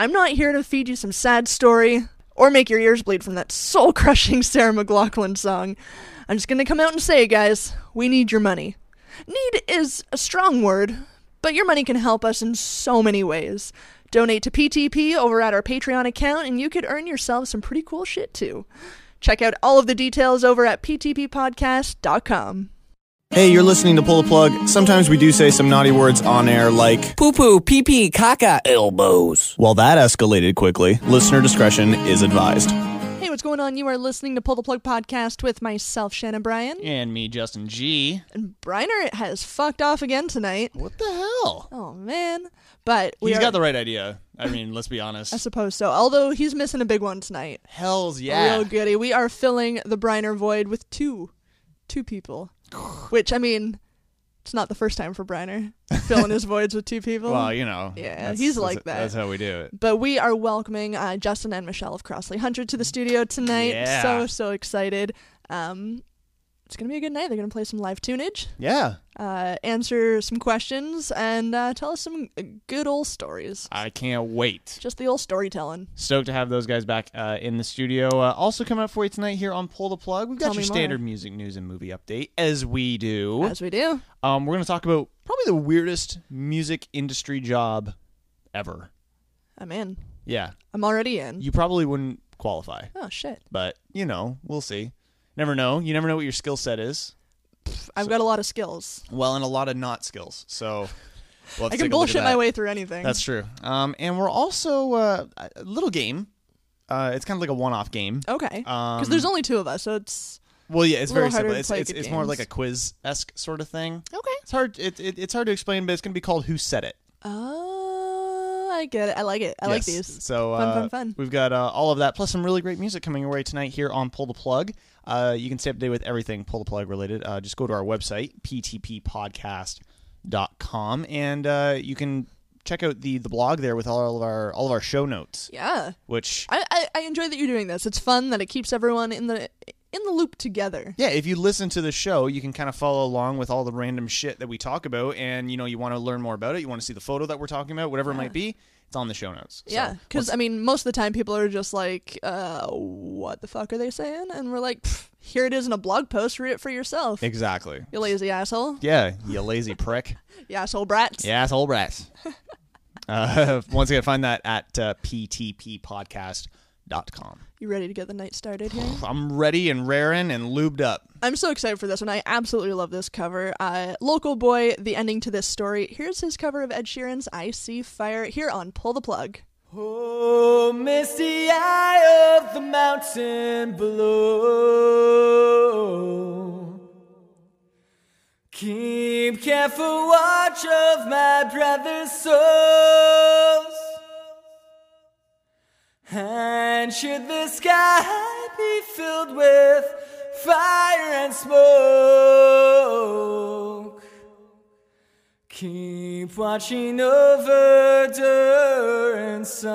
I'm not here to feed you some sad story or make your ears bleed from that soul crushing Sarah McLachlan song. I'm just gonna come out and say, guys, we need your money. Need is a strong word, but your money can help us in so many ways. Donate to PTP over at our Patreon account, and you could earn yourself some pretty cool shit too. Check out all of the details over at ptppodcast.com. Hey, you're listening to Pull the Plug. Sometimes we do say some naughty words on air like Poo poo, pee pee, caca, elbows. Well, that escalated quickly. Listener discretion is advised. Hey, what's going on? You are listening to Pull the Plug podcast with myself, Shannon Bryan. And me, Justin G. And Briner has fucked off again tonight. What the hell? Oh, man. But we He's are, got the right idea. I mean, let's be honest. I suppose so. Although he's missing a big one tonight. Hell's yeah. Real goody. We are filling the Briner void with two, two people. Which, I mean, it's not the first time for Briner filling his voids with two people. Well, you know. Yeah, he's like that. That's how we do it. But we are welcoming uh, Justin and Michelle of Crossley Hunter to the studio tonight. Yeah. So so excited. Um, it's gonna be a good night. They're gonna play some live tunage, Yeah. uh, answer some questions, and uh, tell us some uh, good old stories. I can't wait. Just the old storytelling. Stoked to have those guys back uh, in the studio. Uh, also coming up for you tonight here on Pull the Plug, we've got Tell your me more. standard music news and movie update, as we do. As we do. Um, we're going to talk about probably the weirdest music industry job ever. I'm in. Yeah. I'm already in. You probably wouldn't qualify, oh shit! but, you know, we'll see. Never know. You never know what your skill set is. I've got a lot of skills. Well, and a lot of not skills. So we'll I can take a look at bullshit my way through anything. That's true. Um, and we're also uh, a little game. Uh, it's kind of like a one-off game. okay. Um, Because there's only two of us, so it's well, yeah, it's very simple. It's it's, it's more like a quiz esque sort of thing. okay. It's hard. It, it, it's hard to explain, but it's going to be called "Who Said It." Oh, I get it. I like it. I like these. So Fun, uh, fun, fun. We've got uh, all of that plus some really great music coming your way tonight here on Pull the Plug. Uh, you can stay up to date with everything Pull the Plug related. Uh, just go to our website ptppodcast.com and uh, you can check out the the blog there with all of our all of our show notes. Yeah. Which I, I, I enjoy that you're doing this. It's fun that it keeps everyone in the in the loop together. Yeah, if you listen to the show, you can kind of follow along with all the random shit that we talk about, and you know you want to learn more about it. You want to see the photo that we're talking about, whatever it might be. It's on the show notes. So, Yeah, because I mean, most of the time people are just like, uh, "What the fuck are they saying?" And we're like, "Here it is in a blog post. Read it for yourself." exactly. You lazy asshole. Yeah, you lazy prick. You asshole brats. Yeah, asshole brats. uh, once again, find that at uh, ptppodcast.com. You ready to get the night started here? I'm ready and raring and lubed up. I'm so excited for this one. I absolutely love this cover. Uh, Local Boy, the ending to this story. Here's his cover of Ed Sheeran's "I See Fire" here on Pull the Plug. Oh, misty eye of the mountain below. Keep careful watch of my brother's souls. And should the sky be filled with fire and smoke, keep watching over Durin's sons.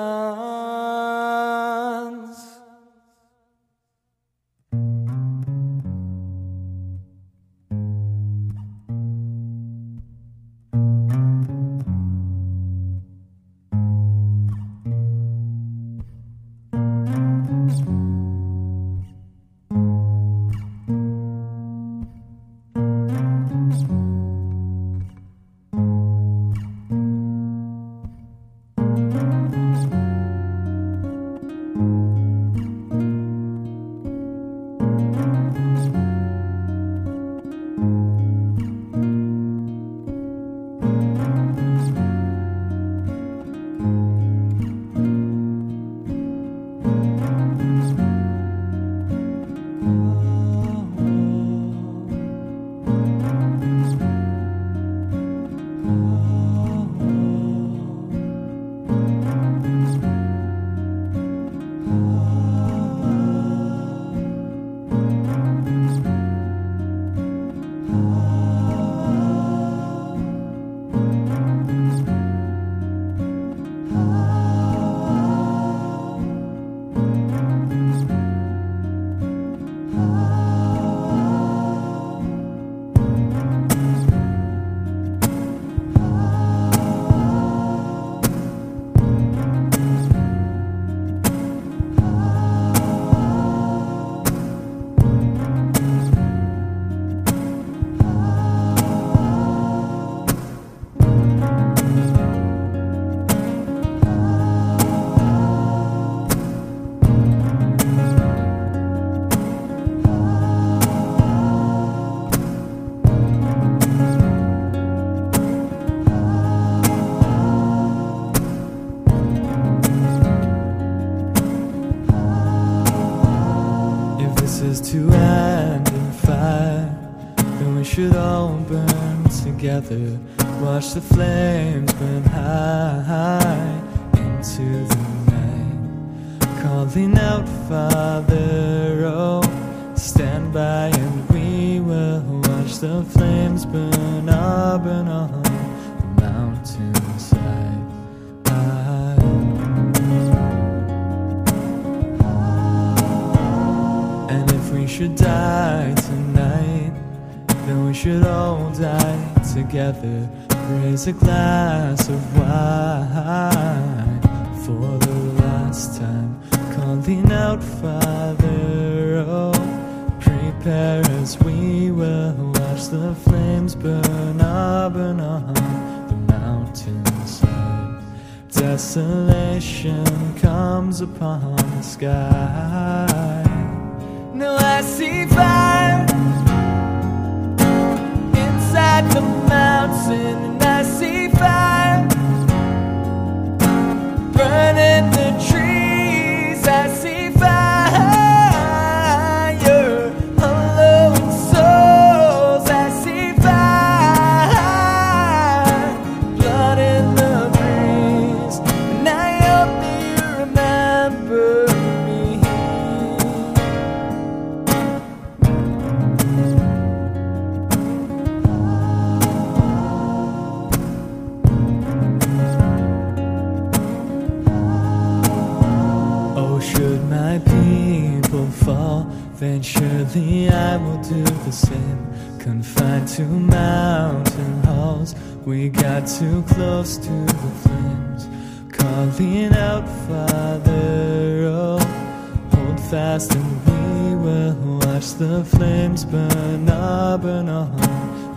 watch the flames burn up and on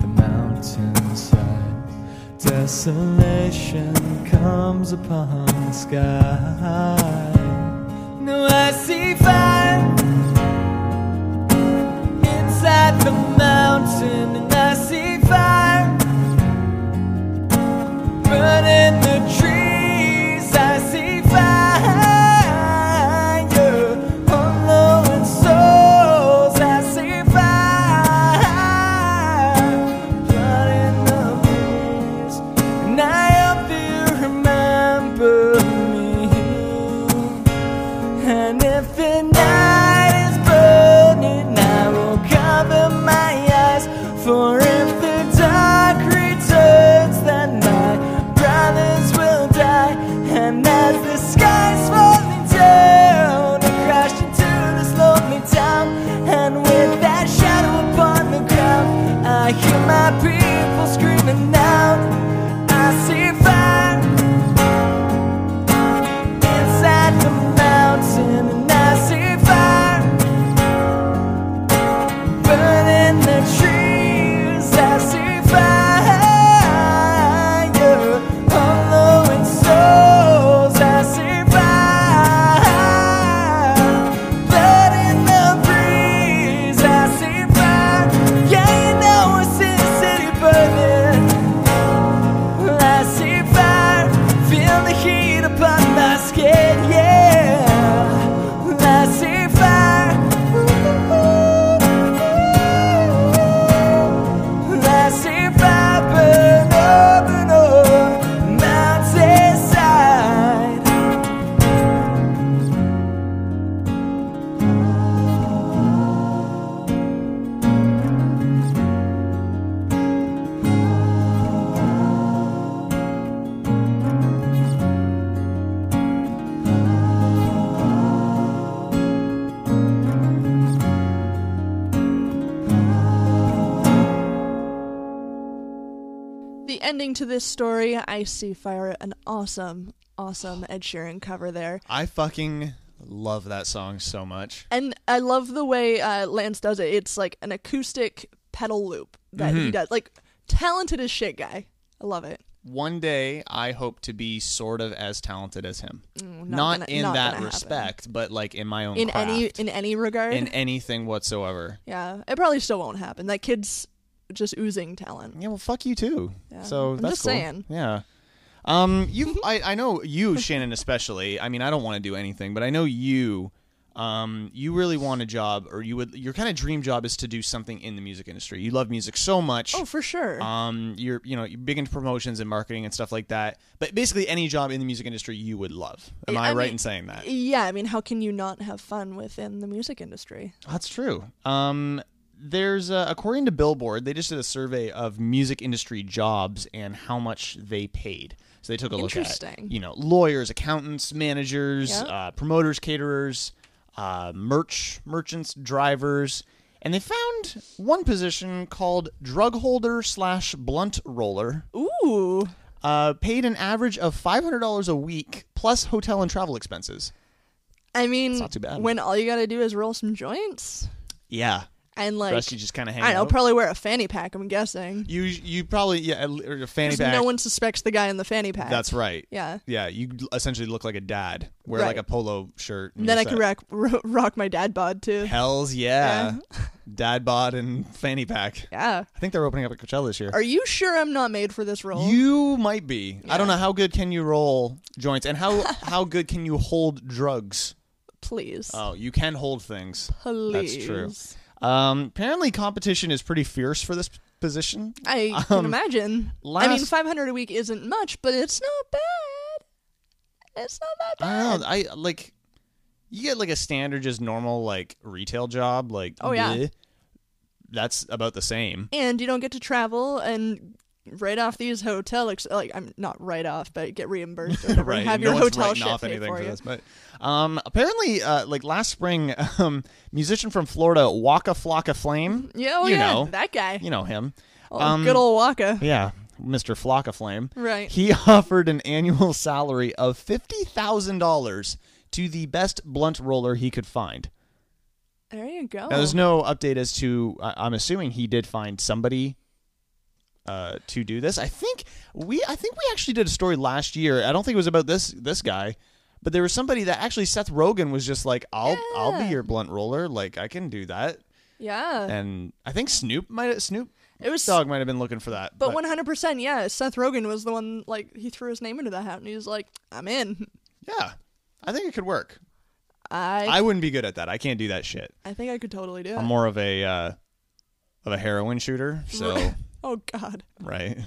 the mountainside. Desolation comes upon the sky. No, I see fire inside the mountain, and I see fire burning. story, I see fire, an awesome, awesome Ed Sheeran cover there. I fucking love that song so much. And I love the way uh, Lance does it. It's like an acoustic pedal loop that mm-hmm. he does. Like talented as shit, guy. I love it. One day, I hope to be sort of as talented as him. Mm, not, not gonna, in not that respect, happen. but like in my own in craft, any in any regard, in anything whatsoever. Yeah, it probably still won't happen. That kid's just oozing talent. Yeah, well, fuck you too. Yeah. So I'm that's just cool. saying. Yeah. Um, you, I, I know you, Shannon, especially. I mean, I don't want to do anything, but I know you. Um, you really want a job, or you would your kind of dream job is to do something in the music industry. You love music so much. Oh, for sure. Um, you're you know you're big into promotions and marketing and stuff like that. But basically, any job in the music industry you would love. Am I, I right mean, in saying that? Yeah, I mean, how can you not have fun within the music industry? That's true. Um, there's uh, according to Billboard, they just did a survey of music industry jobs and how much they paid. So they took a look at you know lawyers, accountants, managers, Yeah. uh, promoters, caterers, uh, merch merchants, drivers, and they found one position called drug holder slash blunt roller. Ooh. Uh, paid an average of five hundred dollars a week plus hotel and travel expenses. I mean, not too bad. when all you got to do is roll some joints Yeah, and like rest you just kind of hang I don't know, out. probably wear a fanny pack. I'm guessing. You you probably yeah or a fanny pack. No one suspects the guy in the fanny pack. That's right. Yeah. Yeah, you essentially look like a dad. Wear like a polo shirt. and Then I could rock, ro- rock my dad bod too. Hell's yeah. dad bod and fanny pack. Yeah. I think they're opening up at Coachella this year. Are you sure I'm not made for this role? You might be. I don't know how good can you roll joints and how how good can you hold drugs? Please. Oh, you can hold things. Please. That's true. Um, apparently competition is pretty fierce for this position. I Um, can imagine. I mean, 500 a week isn't much, but it's not bad. It's not that bad. I don't know. I like you get like a standard, just normal like retail job. Like Oh, yeah. bleh, that's about the same. And you don't get to travel and write off these hotel ex- like I'm not write off, but get reimbursed or whatever. right. Have no your one's hotel shit off anything for, you. this, but um, apparently, uh, like last spring, um, musician from Florida, Waka Flocka Flame. Yeah, oh you yeah, know, that guy. you know him. Oh, um, good old Waka. Yeah, Mr. Flocka Flame. Right. He offered an annual salary of fifty thousand dollars to the best blunt roller he could find. There you go. Now, there's no update as to. I- I'm assuming he did find somebody uh, to do this. I think we. I think we actually did a story last year. I don't think it was about this this guy, but there was somebody that actually Seth Rogen was just like, "I'll I'll be your blunt roller. Like I can do that." yeah. And I think Snoop might Snoop It was dog might have been looking for that. But 100%, yeah, Seth Rogen was the one, like, he threw his name into the hat and he was like, I'm in. yeah, I think it could work. I I wouldn't be good at that. I can't do that shit. I think I could totally do it. I'm more of a uh, of a heroin shooter. So oh, God. right.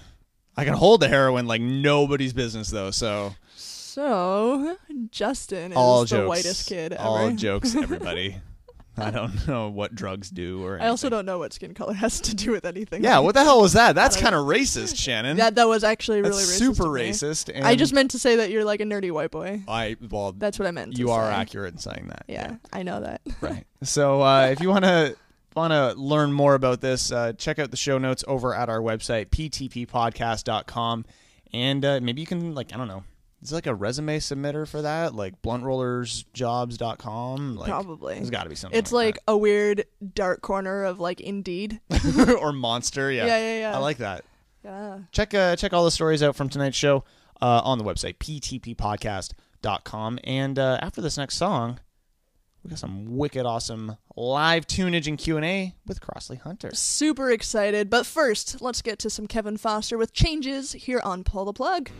I can hold the heroin like nobody's business though. So So, Justin is all the jokes, whitest kid ever. all jokes, everybody. I don't know what drugs do or. I also don't know what skin color has to do with anything. Yeah, what the hell was that? That's kind of racist, Shannon. That, that was actually That's really racist. super racist. And I just meant to say that you're like a nerdy white boy. I well, That's what I meant to you are say. accurate in saying that. Yeah, I know that. right. So uh, if you want to want to learn more about this, uh, check out the show notes over at our website ptppodcast.com, and uh, maybe you can like I don't know. Is like a resume submitter for that? Like bluntrollersjobs.com? Like, Probably. There's got to be something. It's like a weird dark corner of like Indeed. or monster. Yeah. Yeah, yeah, yeah. I like that. yeah. Check uh, check all the stories out from tonight's show uh, on the website ptppodcast.com. And uh, after this next song, we got some wicked awesome live tunage and Q and A with Crossley Hunter. Super excited. But first, let's get to some Kevin Foster with changes here on Pull the Plug.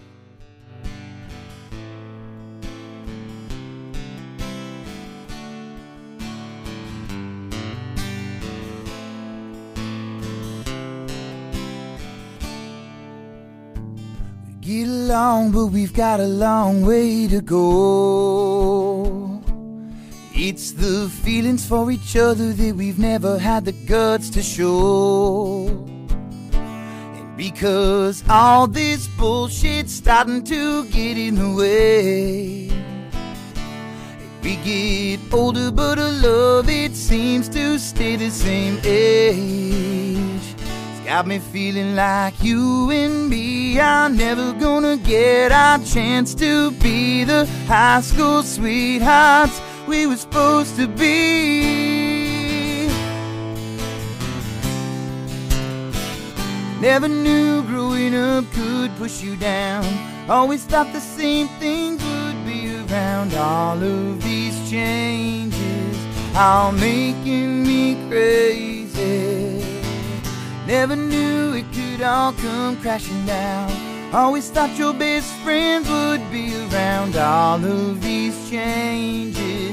we Get along, but we've got a long way to go. It's the feelings for each other that we've never had the guts to show. And because all this bullshit's starting to get in the way. We get older, but our love, it seems to stay the same age. It's got me feeling like you and me are never gonna get our chance to be the high school sweethearts we were supposed to be. Never knew growing up could push you down. Always thought the same things would be around. All of these changes, all making me crazy. Never knew it could all come crashing down. Always thought your best friends would be around. All of these changes,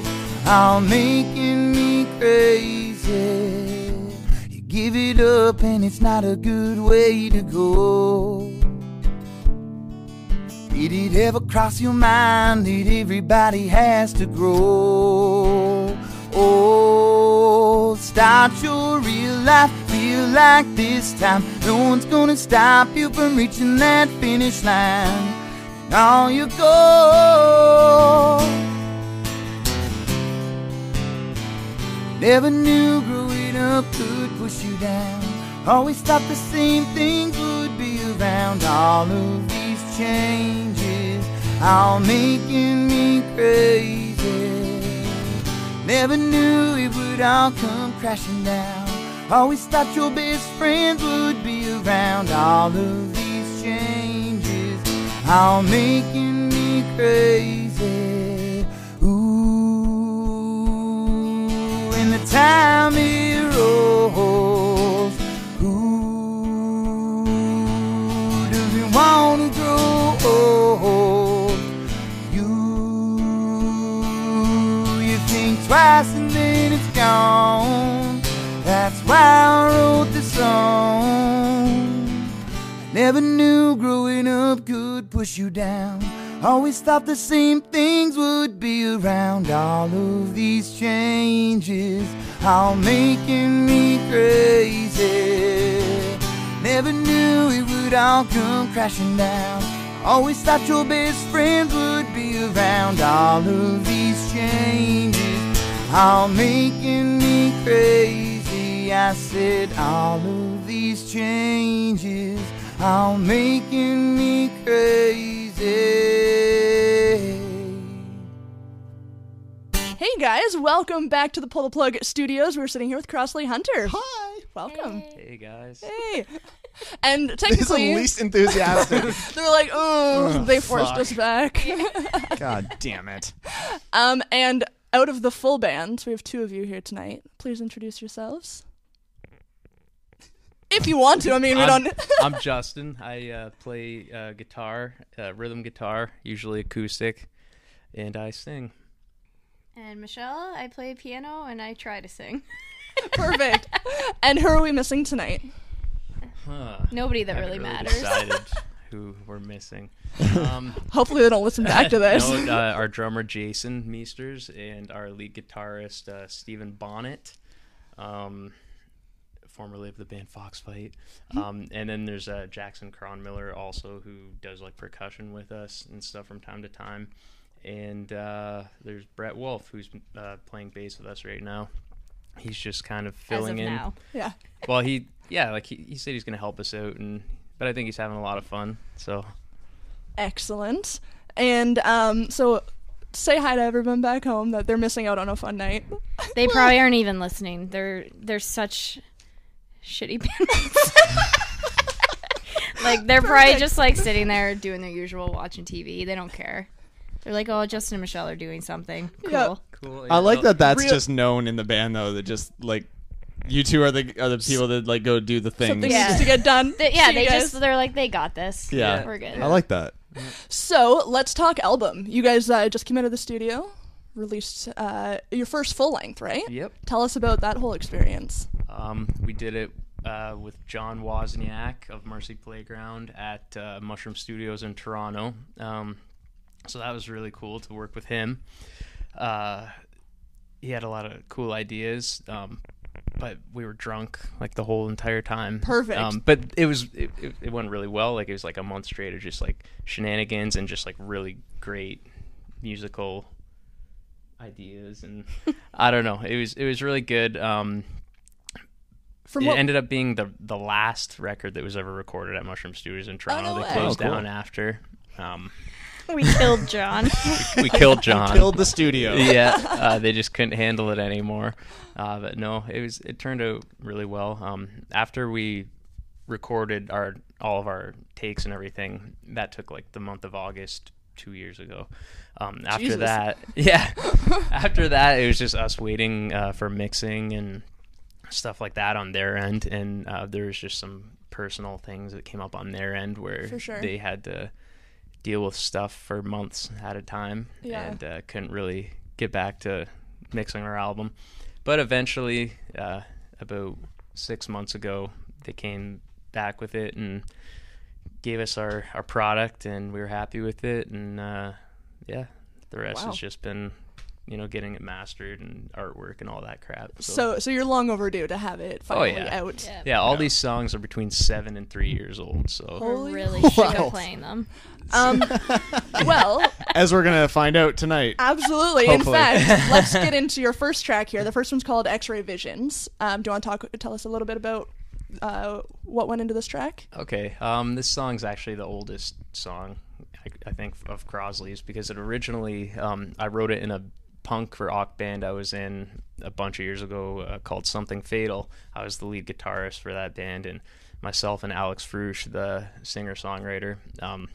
all making me crazy. You give it up and it's not a good way to go. Did it ever cross your mind that everybody has to grow? Oh, start your real life, feel like this time. No one's gonna stop you from reaching that finish line. And you go. Never knew growing up could push you down. Always thought the same things would be around. All of these changes, all making me crazy. Never knew it would all come crashing down. Always thought your best friends would be around. All of these changes, all making me crazy. Time it rolls. Who doesn't want to grow old? You, you think twice and then it's gone. That's why I wrote this song. I Never knew growing up could push you down. Always thought the same things would be around. All of these changes, all making me crazy. Never knew it would all come crashing down. Always thought your best friends would be around. All of these changes, all making me crazy. I said, all of these changes, all making me crazy. Hey guys, welcome back to the Pull the Plug Studios. We're sitting here with Crossley Hunter. Hi. Welcome. Hey guys. Hey. And technically. He's the technically, least enthusiastic. they're like, oh, Ugh, they forced fuck. us back. God damn it. um, and out of the full band, so we have two of you here tonight. Please introduce yourselves. If you want to, I mean, we I'm, don't. I'm Justin. I uh, play uh, guitar, uh, rhythm guitar, usually acoustic, and I sing. And Michelle, I play piano and I try to sing. Perfect. And who are we missing tonight? Huh. Nobody that Haven't really, really matters. Decided who we're missing. Um, Hopefully, they don't listen back to this. no, uh, our drummer Jason Meesters and our lead guitarist uh, Stephen Bonnet, um, formerly of the band Foxfight. Um, and then there's uh, Jackson Cronmiller also who does like percussion with us and stuff from time to time. And uh, there's Brett Wolf who's uh, playing bass with us right now. He's just kind of As filling of in. now. yeah. Well, he yeah, like he, he said he's gonna help us out, and but I think he's having a lot of fun. So Excellent. And um, so say hi to everyone back home that they're missing out on a fun night. They probably aren't even listening. They're they're such shitty parents. like they're probably Perfect. just like sitting there doing their usual watching TV. They don't care. They're like, oh, Justin and Michelle are doing something. Cool. Yeah. cool. I like that that's Real- just known in the band though, that just like you two are the are the people that like go do the things. Something Yeah. needs to get done. They- yeah, See you they guys. just they're like they got this. Yeah. we're good. I like that. So let's talk album. You guys uh, just came out of the studio, released uh, your first full length, right? Yep. Tell us about that whole experience. Um, we did it uh, with John Wozniak of Marcy Playground at uh, Mushroom Studios in Toronto. Um, so that was really cool to work with him. Uh, he had a lot of cool ideas, um, but we were drunk like the whole entire time. Perfect. Um, but it was it, it, it went really well. Like it was like a month straight of just like shenanigans and just like really great musical ideas and I don't know. It was it was really good. Um, From it what ended up being the the last record that was ever recorded at Mushroom Studios in Toronto. no they closed Oh, cool. down after. Um, We killed John. we killed John. We Killed the studio. yeah, uh, they just couldn't handle it anymore. Uh, but no, it was it turned out really well. Um, after we recorded our all of our takes and everything, that took like the month of August two years ago. Um, after Jesus. that, yeah, after that it was just us waiting uh, for mixing and stuff like that on their end, and uh, there was just some personal things that came up on their end where sure. they had to deal with stuff for months at a time Yeah. and uh, couldn't really get back to mixing our album. But eventually, uh, about six months ago, they came back with it and gave us our, our product, and we were happy with it. And uh, yeah, the rest Wow. has just been, you know, getting it mastered and artwork and all that crap. So, so you're long overdue to have it finally Oh, yeah. out. Yeah. yeah, all these songs are between seven and three years old. So Holy We're really sick Wow. of playing them. Um, well, As we're gonna find out tonight. absolutely. Hopefully. In fact, let's get into your first track here. The first one's called X-Ray Visions. Um, do you want to talk? Tell us a little bit about uh, what went into this track? Okay, um, this song's actually the oldest song, I, I think, of Crossley's because it originally um, I wrote it in a punk rock band I was in a bunch of years ago uh, called Something Fatal. I was the lead guitarist for that band, and myself and Alex Frush, the singer songwriter, um,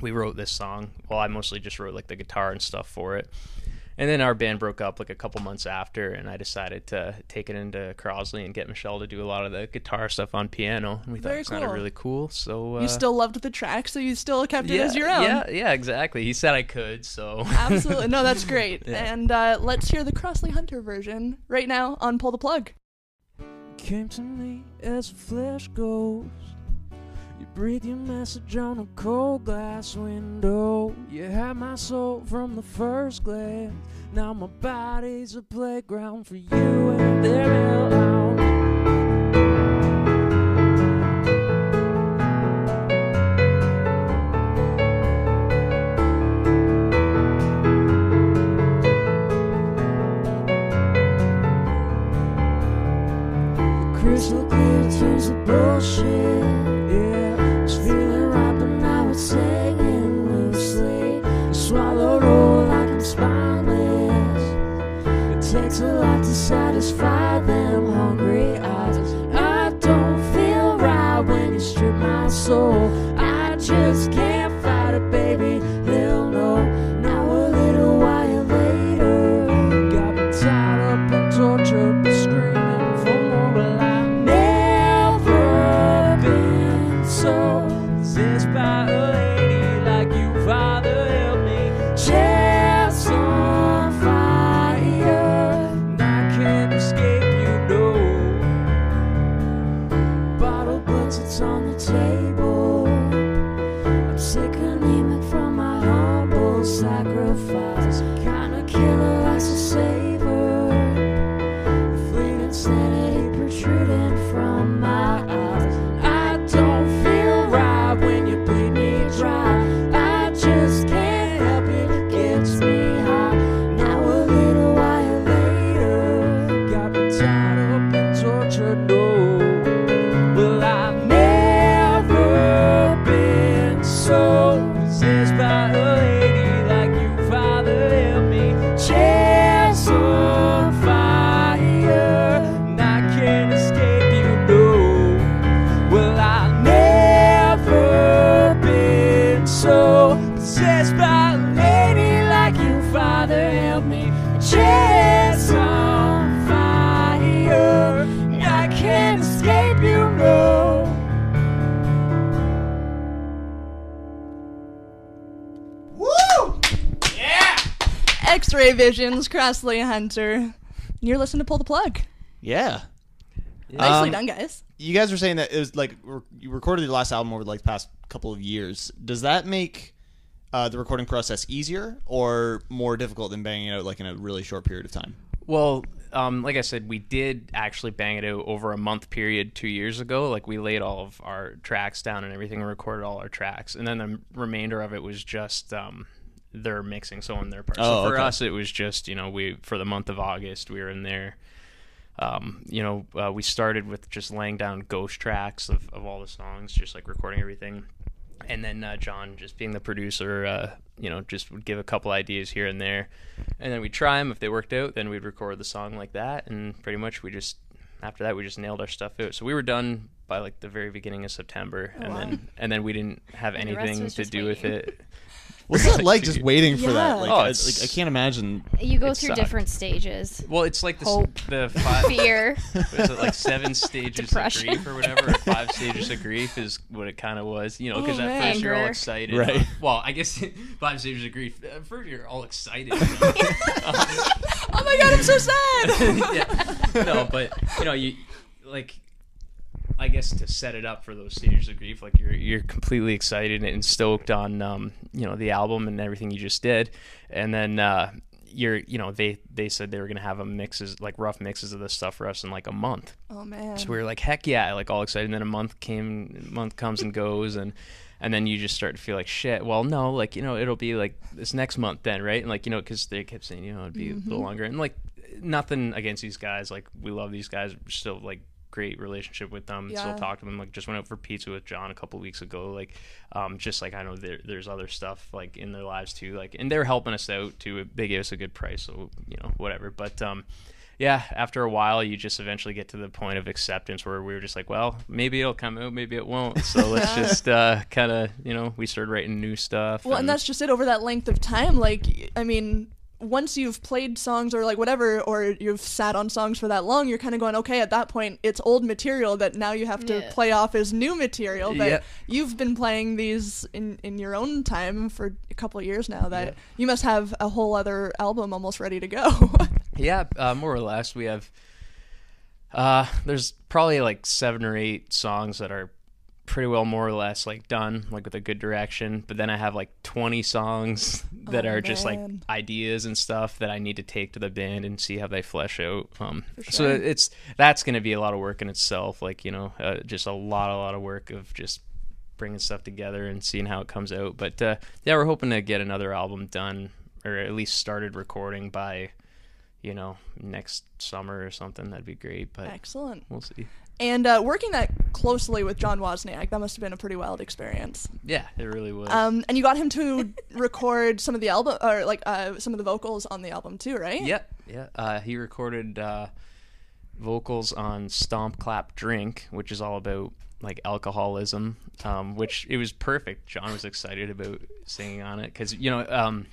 we wrote this song. Well, I mostly just wrote like the guitar and stuff for it. And then our band broke up like a couple months after, and I decided to take it into Crossley and get Michelle to do a lot of the guitar stuff on piano. And we thought Very it sounded cool. really cool. So uh, you still loved the track, so you still kept it yeah, as your own. Yeah, yeah, exactly. He said I could, so Absolutely. No, that's great. Yeah. And uh, let's hear the Crossley Hunter version right now on Pull the Plug. came to me as a flesh ghost. You breathe your message on a cold glass window. You had my soul from the first glance. Now my body's a playground for you and their hellhounds. Crystal clear tears of bullshit. Satisfy them hungry eyes. I don't feel right when you strip my soul. X-Ray Visions, Crossley Hunter. You're listening to Pull the Plug. Yeah. Nicely Um, done, guys. You guys were saying that it was like re- you recorded your last album over like the past couple of years. Does that make uh, the recording process easier or more difficult than banging it out like in a really short period of time? Well, um, like I said, we did actually bang it out over a month period two years ago. Like we laid all of our tracks down and everything, and recorded all our tracks, and then the remainder of it was just um, their mixing, so on their part. Oh, so for okay. us, it was just you know we for the month of August we were in there. Um, you know, uh, we started with just laying down ghost tracks of, of all the songs, just like recording everything. And then uh, John, just being the producer, uh, you know, just would give a couple ideas here and there. And then we'd try them. If they worked out, then we'd record the song like that. And pretty much we just, after that, we just nailed our stuff out. So we were done by like the very beginning of September. and then and then we didn't have And anything to just do with it. What's that like just waiting for that? Yeah. Like, Oh, I, it's- like I can't imagine. You go It through sucked. different stages. Well, it's like the, s- Hope. the five, Fear. was it like seven stages Depression. of grief or whatever? Or five stages of grief is what it kind of was, you know, because Oh, at man. first you're all Anger. excited. Right. Well, I guess five stages of grief. At first you're all excited. you know? Um, oh my god, god, I'm so sad. yeah. No, but you know, you like I guess to set it up for those stages of grief, like you're you're completely excited and stoked on um, you know, the album and everything you just did. And then uh you're you know, they they said they were gonna have a mixes like rough mixes of this stuff for us in like a month. oh man. So we were like, heck yeah, like all excited. And then a month came, month comes and goes, and and then you just start to feel like shit. Well, no, like you know, it'll be like this next month then, right? And like you know, because they kept saying you know it'd be a little longer, and like nothing against these guys. Like we love these guys. We're still like great relationship with them. Yeah. Still talk to them. Like just went out for pizza with John a couple weeks ago. Like um, just like I know there, there's other stuff like in their lives too. Like and they're helping us out too. They gave us a good price, so you know whatever. But um, yeah, after a while, you just eventually get to the point of acceptance where we were just like, well, maybe it'll come out, maybe it won't. So let's just uh, kind of, you know, we started writing new stuff. Well, and that's just it over that length of time. Like, I mean, once you've played songs or like whatever, or you've sat on songs for that long, you're kind of going, okay, at that point, it's old material that now you have to Yeah. play off as new material. But Yeah. you've been playing these in in your own time for a couple of years now. That you must have a whole other album almost ready to go. Yeah, uh, more or less. We have uh, there's probably like seven or eight songs that are pretty well more or less like done, like with a good direction. But then I have like 20 songs that Oh, are just like ideas and stuff that I need to take to the band and see how they flesh out. Um, So it's that's going to be a lot of work in itself. Like you know, uh, just a lot, a lot of work of just bringing stuff together and seeing how it comes out. But uh, yeah, we're hoping to get another album done or at least started recording by you know next summer or something. That'd be great. But Excellent. we'll see. And uh, working that closely with John Wozniak, that must have been a pretty wild experience. Yeah, it really was. Um, and you got him to record some of the album, or like uh, some of the vocals on the album too, right? yeah, yeah. Uh, he recorded uh, vocals on "Stomp, Clap, Drink," which is all about like alcoholism. Um, which it was perfect. John was excited about singing on it because you know um,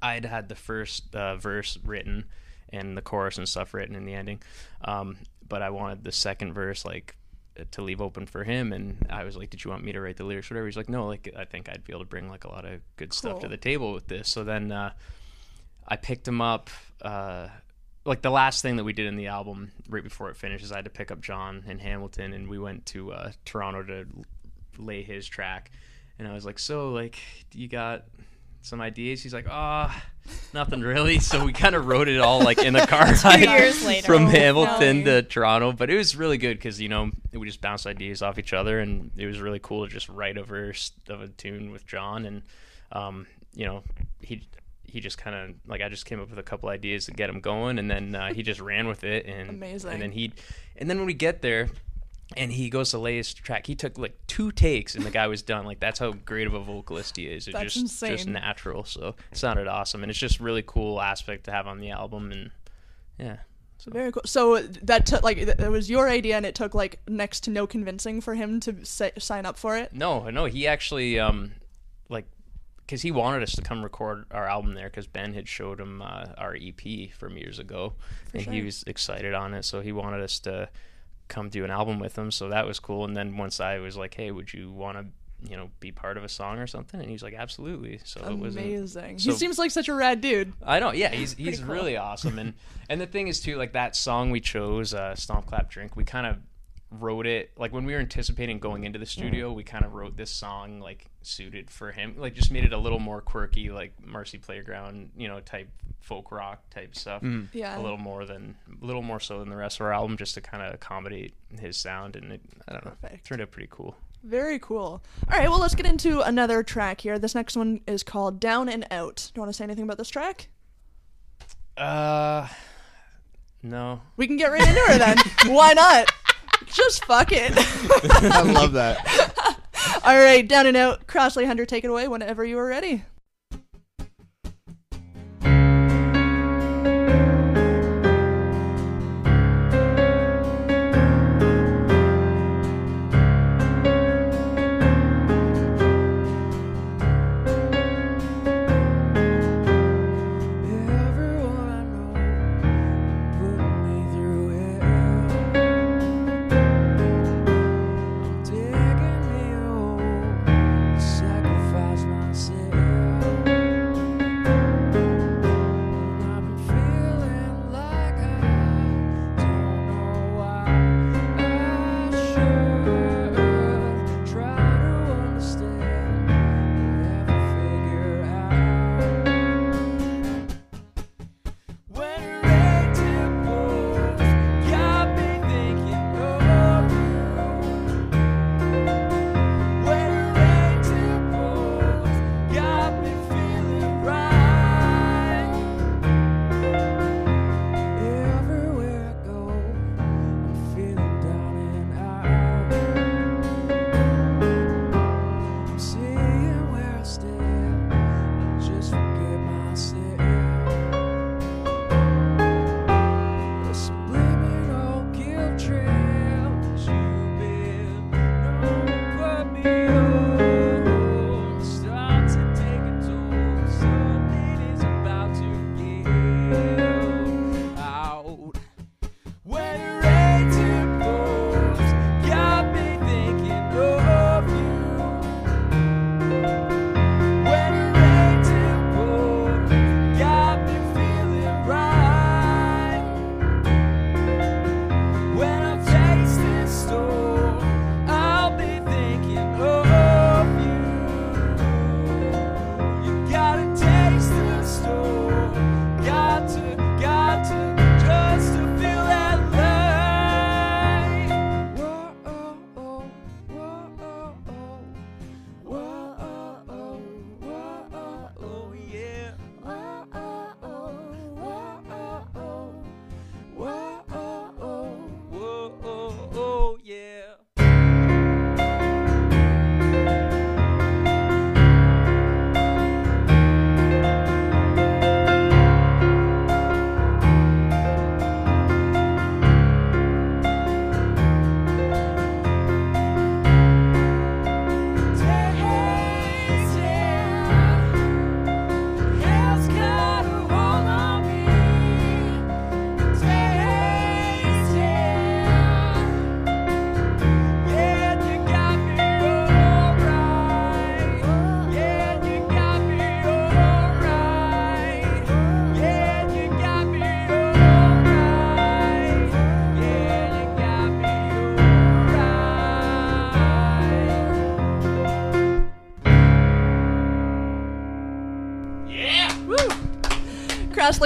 I'd had the first uh, verse written and the chorus and stuff written in the ending, um, but I wanted the second verse like to leave open for him. And I was like did you want me to write the lyrics or whatever? He's like no like I think I'd be able to bring like a lot of good stuff to the table with this. So then uh, I picked him up uh, like the last thing that we did in the album right before it finishes I had to pick up John and Hamilton and we went to uh, Toronto to lay his track. And I was like so like you got some ideas he's like ah nothing really so we kind of wrote it all like in the car Two years later. from Oh, Hamilton no. to Toronto, but it was really good because you know we just bounced ideas off each other, and it was really cool to just write a verse of a tune with John, and um, you know he he just kind of like I just came up with a couple ideas to get him going, and then uh, he just ran with it, and Amazing. and then he and then when we get there. And he goes to lay his track. He took like two takes, and the guy was done. Like that's how great of a vocalist he is. It's That's just just natural. So it sounded awesome, and it's just really cool aspect to have on the album. And yeah, so Very cool. So that took like that was your idea, and it took like next to no convincing for him to sa- sign up for it. No, no, he actually um like because he wanted us to come record our album there because Ben had showed him uh, our EP from years ago, and he was excited on it. So he wanted us to come do an album with him. So that was cool. And then once I was like, "Hey, would you want to?" You know, be part of a song or something, and he's like, "Absolutely." So it was Amazing. so- he seems like such a rad dude. I know, yeah, he's he's cool. really awesome, and and the thing is too, like that song we chose, uh, "Stomp Clap Drink," we kind of wrote it like when we were anticipating going into the studio, we kind of wrote this song like suited for him, like just made it a little more quirky, like Marcy Playground, you know, type folk rock type stuff, Yeah. a little more than a little more so than the rest of our album, just to kind of accommodate his sound, and it I don't know, Perfect. turned out pretty cool. Very cool. All right, well, let's get into another track here. This next one is called Down and Out. Do you want to say anything about this track? Uh, no. We can get right into her then. Why not? Just fuck it. I love that. All right, Down and Out. Crossley Hunter, take it away whenever you are ready.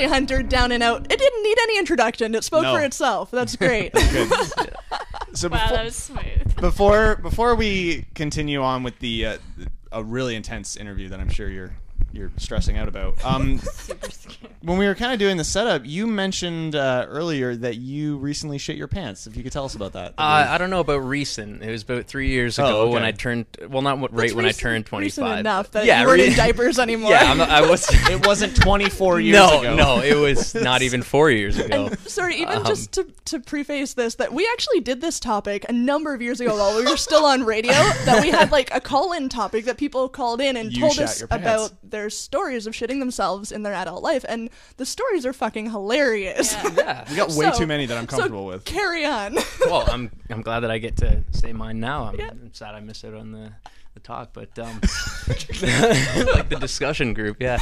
Leslie Hunter down and out. It didn't need any introduction. It spoke No. for itself. That's great. So Wow, before, that was smooth. before before we continue on with the uh, a really intense interview that I'm sure you're you're stressing out about. Um, when we were kind of doing the setup, you mentioned uh, earlier that you recently shit your pants. If you could tell us about that. Uh, I don't know about recent. It was about three years ago Oh, okay. when I turned. Well, not what- right That's when I turned twenty recent five. enough that yeah, you weren't re- in diapers anymore. Yeah, I'm I was. it wasn't 24 years no, ago. no, it was not even four years ago. Sorry, even Um, just to, to preface this, that we actually did this topic a number of years ago while we were still on radio. that we had like a call in topic that people called in and You told us about their stories of shitting themselves in their adult life. And the stories are fucking hilarious. Yeah. We got way So- too many that I'm so comfortable with. Carry on. well, I'm I'm glad that I get to say mine now. I'm, Yeah. I'm sad I missed out on the, the talk, but um, like the discussion group, yeah.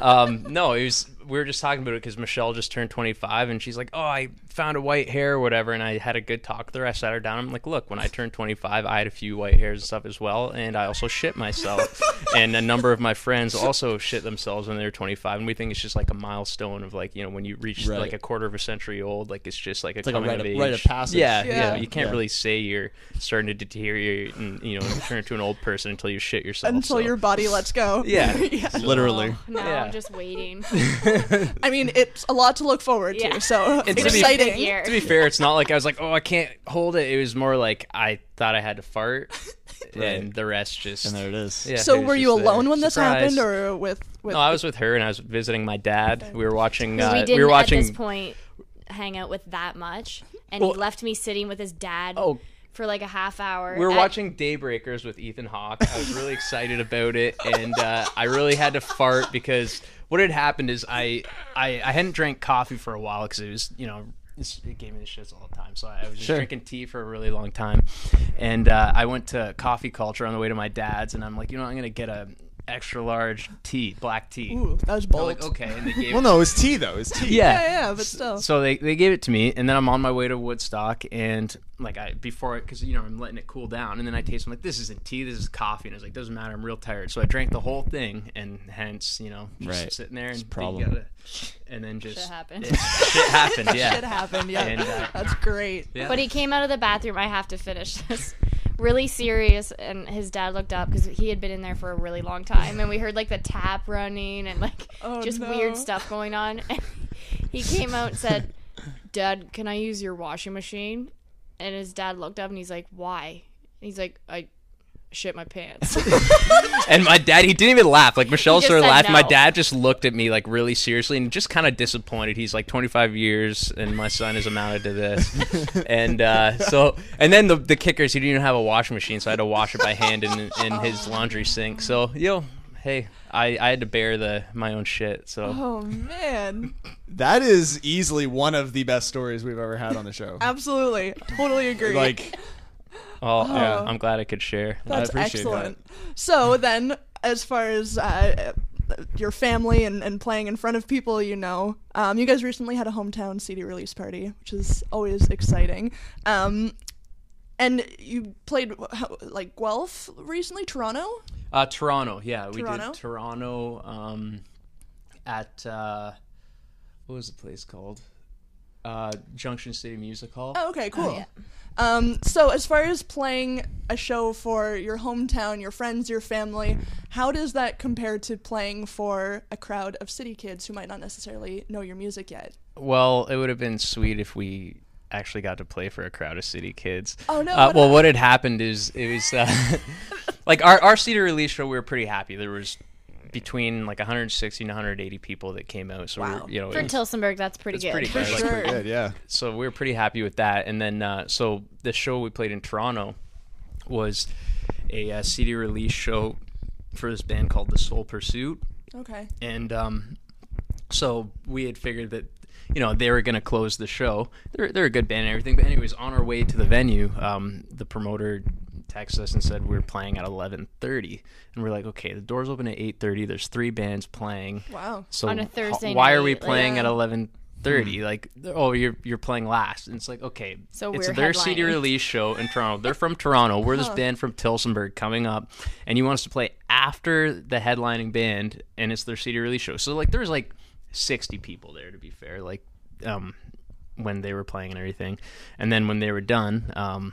Um, no, it was we were just talking about it because Michelle just turned 25 and she's like, "Oh, I found a white hair or whatever," and I had a good talk with her. I sat her down. I'm like, "Look, when I turned 25, I had a few white hairs and stuff as well, and I also shit myself, and a number of my friends also shit themselves when they were 25, and we think it's just like a milestone of like you know when you reach Right. like a quarter of a century old, like it's just like a like a coming rite of of- age. rite of passage. Yeah, Yeah. yeah. You can't Yeah. really say you're starting to deteriorate and you know turn into an old person until you shit yourself. Until so. your body lets go. Yeah. yeah. Literally. Oh, no, Yeah. I'm just waiting. I mean, it's a lot to look forward to. Yeah. So It's to be- exciting. Big to be fair, it's not like I was like, oh, I can't hold it. It was more like I thought I had to fart, and the rest just. And there it is. Yeah, So it were you just there. alone when this Surprise. happened, or with with? No, I was with her and I was visiting my dad. We were watching. Uh, we didn't were watching. at this point hang out with that much, and Well- he left me sitting with his dad Oh. for like a half hour. We were at- watching Daybreakers with Ethan Hawke. I was really excited about it, and uh, I really had to fart because what had happened is I I, I hadn't drank coffee for a while because it was you know it's, it gave me the shits all the time. So I was just Sure. drinking tea for a really long time, and uh, I went to Coffee Culture on the way to my dad's, and I'm like, you know, I'm gonna get a extra large tea, black tea. Ooh, that was bold. like, okay, and they gave Well, no, it's tea though. It's tea. yeah, Yeah, yeah, but still. so they, they gave it to me, and then I'm on my way to Woodstock, and like I before it, because you know I'm letting it cool down, and then I taste. I'm like, this isn't tea, this is coffee, and I was like, doesn't matter, I'm real tired. So I drank the whole thing, and hence you know just Right. sitting there and you problem. gotta- and then just Shit happened. it- shit happened, yeah. Shit happened. Yeah, And, uh, that's great. Yeah. But he came out of the bathroom. I have to finish this. Really serious, and his dad looked up because he had been in there for a really long time, and we heard like the tap running and like Oh, just no. weird stuff going on. And he came out and said, "Dad, can I use your washing machine?" And his dad looked up and he's like, "Why?" And he's like, "I shit my pants." and my dad, he didn't even laugh. Like Michelle He just started said laughing. My dad just looked at me like really seriously and just kind of disappointed. He's like 25 years, and my son has amounted to this. and uh, so, and then the the kicker is he didn't even have a washing machine, so I had to wash it by hand in in his laundry sink. So yo, hey, I I had to bear the my own shit. So oh man, That is easily one of the best stories we've ever had on the show. absolutely, totally agree. like, well, Yeah. I'm glad I could share. That's appreciate excellent. So then, as far as uh, your family and, and playing in front of people you know, um, you guys recently had a hometown CD release party, which is always exciting. Um, and you played like Guelph recently, Toronto. Uh, Toronto, yeah, we Toronto? did Toronto um, at uh, what was the place called? Uh, Junction City Music Hall. Oh, okay, cool. Um, so as far as playing a show for your hometown, your friends, your family, how does that compare to playing for a crowd of city kids who might not necessarily know your music yet? Well, it would have been sweet if we actually got to play for a crowd of city kids. Oh, no, Uh, what well, what had happened is it was uh, like our our city release show. We were pretty happy. There was between like 160 and 180 people that came out. So Wow. we're, you know, For it was- Tillsonburg, that's pretty it's good. pretty For good. Like, sure. good, yeah. so we were pretty happy with that. And then uh, so the show we played in Toronto was a uh, CD release show for this band called The Soul Pursuit, Okay. and um, so we had figured that you know they were going to close the show. They're they're a good band and everything, but anyways, on our way to the venue, um, the promoter texted us and said we are playing at 11:30, and we're like, okay, the doors open at 8:30. There's three bands playing. Wow. So On a Thursday why are we night, like- playing at Yeah. eleven thirty? Like, oh, you're you're playing last, and it's like, okay, So it's we're their CD release show in Toronto. They're from Toronto. We're this band from Tillsonburg coming up, and you want us to play after the headlining band, and it's their CD release show. So like, there's like 60 people there to be fair like um when they were playing and everything and then when they were done um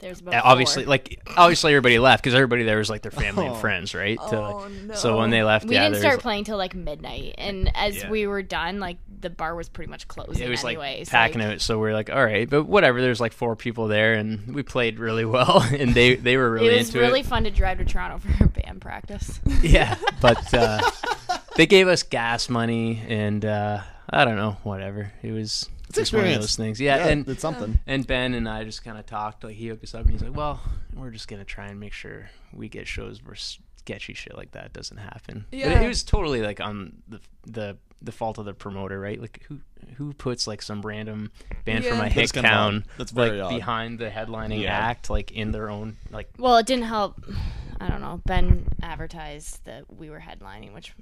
There's about obviously four. like obviously everybody left because everybody there was like their family and friends right To- Oh, so when they left we yeah didn't start was- playing till like midnight, and as Yeah. we were done, like the bar was pretty much closing. it was like anyways. packing like, out so we are like all right but whatever there's like four people there and we played really well and they they were really It was really it fun to drive to Toronto for a band practice. yeah but uh they gave us gas money and uh i don't know whatever it was It's just one of those things yeah, and it's something. and ben and i just kind of talked like he hooked us up and he's like well we're just gonna try and make sure we get shows where sketchy shit like that doesn't happen but Yeah. it was totally like on the the the fault of the promoter right like who who puts like some random band Yeah. from a That's hick town. That's very like odd. behind the headlining Yeah. act like in their own like Well, it didn't help. I don't know. Ben advertised that we were headlining, which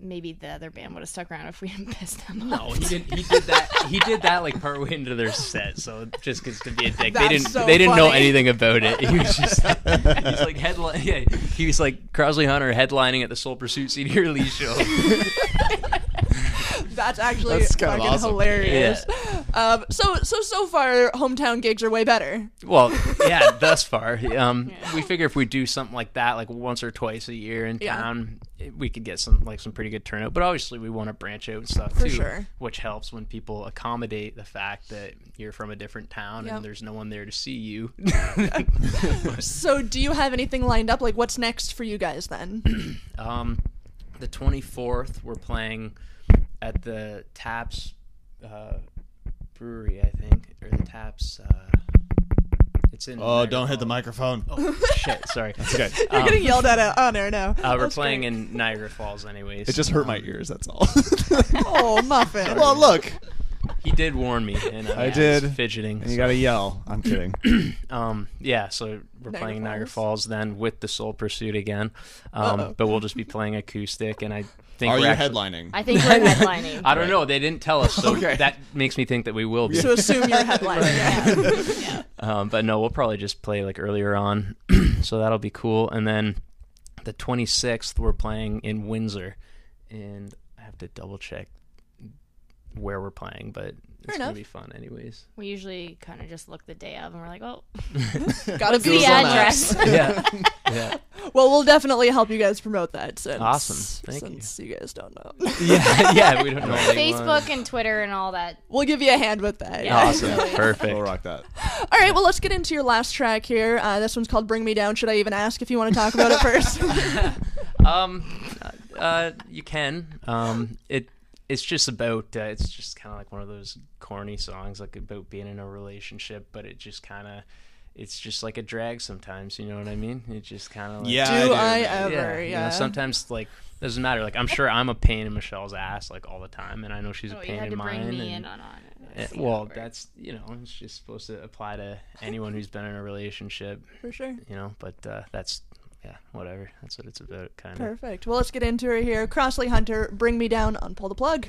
maybe the other band would have stuck around if we didn't piss them No, off. No, he did. He did that. He did that like partway into their set. So just because to be a dick, they didn't. so they didn't know anything about it. He was just. he's like headline. Yeah, he was like Crossley Hunter headlining at the Soul Pursuit CD release show. That's actually That's kinda fucking awesome. hilarious. Um, so so so far, hometown gigs are way better. well, yeah, thus far, um, we figure if we do something like that, like once or twice a year in Yeah. town, it- we could get some like some pretty good turnout. But obviously, we want to branch out and stuff For too, sure. which helps when people accommodate the fact that you're from a different town Yep. and there's no one there to see you. So do you have anything lined up? Like, what's next for you guys then? Um, the 24th, we're playing at the Taps uh, Brewery, I think, or the Taps. Uh, it's in. Oh, don't hit the microphone. Oh shit! Sorry. Okay. You're getting yelled at uh, on air now. Uh, we're playing great. in Niagara Falls, anyways. It just hurt Um, my ears. That's all. Oh, muffin. well, look, He did warn me, and uh, I was did. fidgeting. and you gotta yell. I'm kidding. Um, yeah, so we're Niagara playing Niagara Falls. Falls then with the Soul Pursuit again, um, but we'll just be playing acoustic, and I think Are we're you actually- headlining? I think we're headlining. I don't know. They didn't tell us, so Okay. that makes me think that we will be. So assume you're headlining. Yeah. Um, but no, we'll probably just play like earlier on, so that'll be cool. And then the 26th, we're playing in Windsor, and I have to double check where we're playing, but it's enough. gonna be fun anyways. We usually kind of just look the day of, and we're like, oh, Gotta be the Google address. yeah, yeah, Well, we'll definitely help you guys promote that. Since, Awesome. Thank you. since you. guys don't know, yeah, yeah. We don't know anyone. Facebook and Twitter and all that. we'll give you a hand with that. Yeah. Awesome, perfect. We'll rock that. All right. Well, let's get into your last track here. Uh, this one's called "Bring Me Down." Should I even ask if you want to talk about it first? Um, uh, you can. Um, it it's just about uh, it's just kind of like one of those corny songs, like about being in a relationship, but it just kind of it's just like a drag sometimes. You know what I mean? It just kind of like, Yeah, Do I I do. ever? you Yeah. know, sometimes like doesn't matter. Like I'm sure I'm a pain in Michelle's ass like all the time, and I know she's a Oh, pain you had in to mine. me and- in on on uh, it. well, that's you know, it's just supposed to apply to anyone who's been in a relationship, For sure. you know. But uh, that's yeah, whatever. That's what it's about, kind of. Perfect. Well, let's get into it here. Crossley Hunter, "Bring Me Down" on Pull the Plug.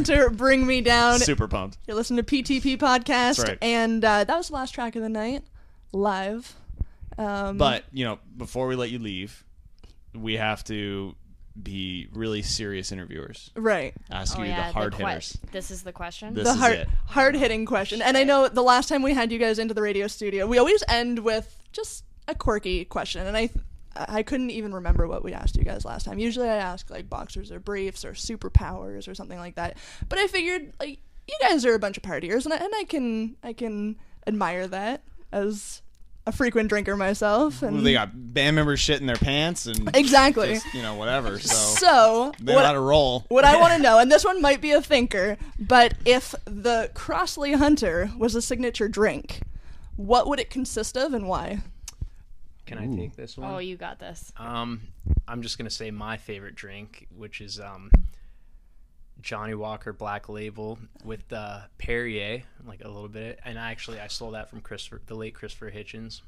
Hunter, Bring Me Down. Super pumped. You're listening to PTP Podcast. That's right. And uh, that was the last track of the night, live. Um, But you know, before we let you leave, we have to be really serious interviewers. right. Ask Oh you yeah, the hard que- hitters. This is the question. This the is hard, hard hitting question. And I know the last time we had you guys into the radio studio, we always end with just a quirky question. And I I couldn't even remember what we asked you guys last time. Usually I ask like boxers or briefs or superpowers or something like that. But I figured like you guys are a bunch of partiers and I, and I can I can admire that as a frequent drinker myself and They got band members shit in their pants and Exactly. just, you know whatever. So So they what, to roll. what I want to know, and this one might be a thinker, but if the Crossley Hunter was a signature drink, what would it consist of and why? Can I take this one? oh, you got this. Um, I'm just gonna say my favorite drink, which is um, Johnnie Walker Black Label with uh, Perrier, like a little bit. And actually, I stole that from Christopher, the late Christopher Hitchens.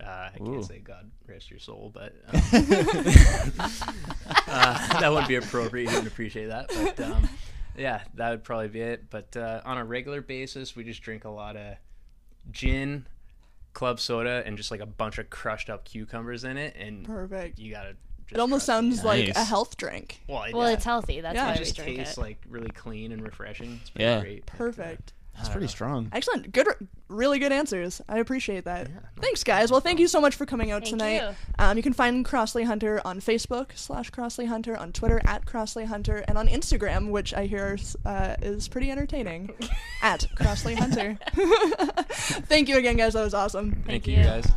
Uh, I can't say God rest your soul, but um, uh, that wouldn't be appropriate. You wouldn't appreciate that, but um, yeah, that would probably be it. But uh, on a regular basis, we just drink a lot of gin, club soda, and just like a bunch of crushed up cucumbers in it, and Perfect. you gotta. Just It almost trust me. sounds like a Nice. health drink. Well, it, Well, yeah, it's healthy. That's Yeah. why It it we just drink tastes it. like really clean and refreshing. It's pretty Yeah. great. Perfect. That's pretty strong. Excellent. Good, really good answers. I appreciate that. Thanks, guys. Well, thank you so much for coming out Thank tonight. you. Um, you can find Crossley Hunter on Facebook slash Crossley Hunter, on Twitter at Crossley Hunter, and on Instagram, which I hear uh, is pretty entertaining, at Crossley Hunter. thank you again, guys. That was awesome. Thank, Thank you, you. guys.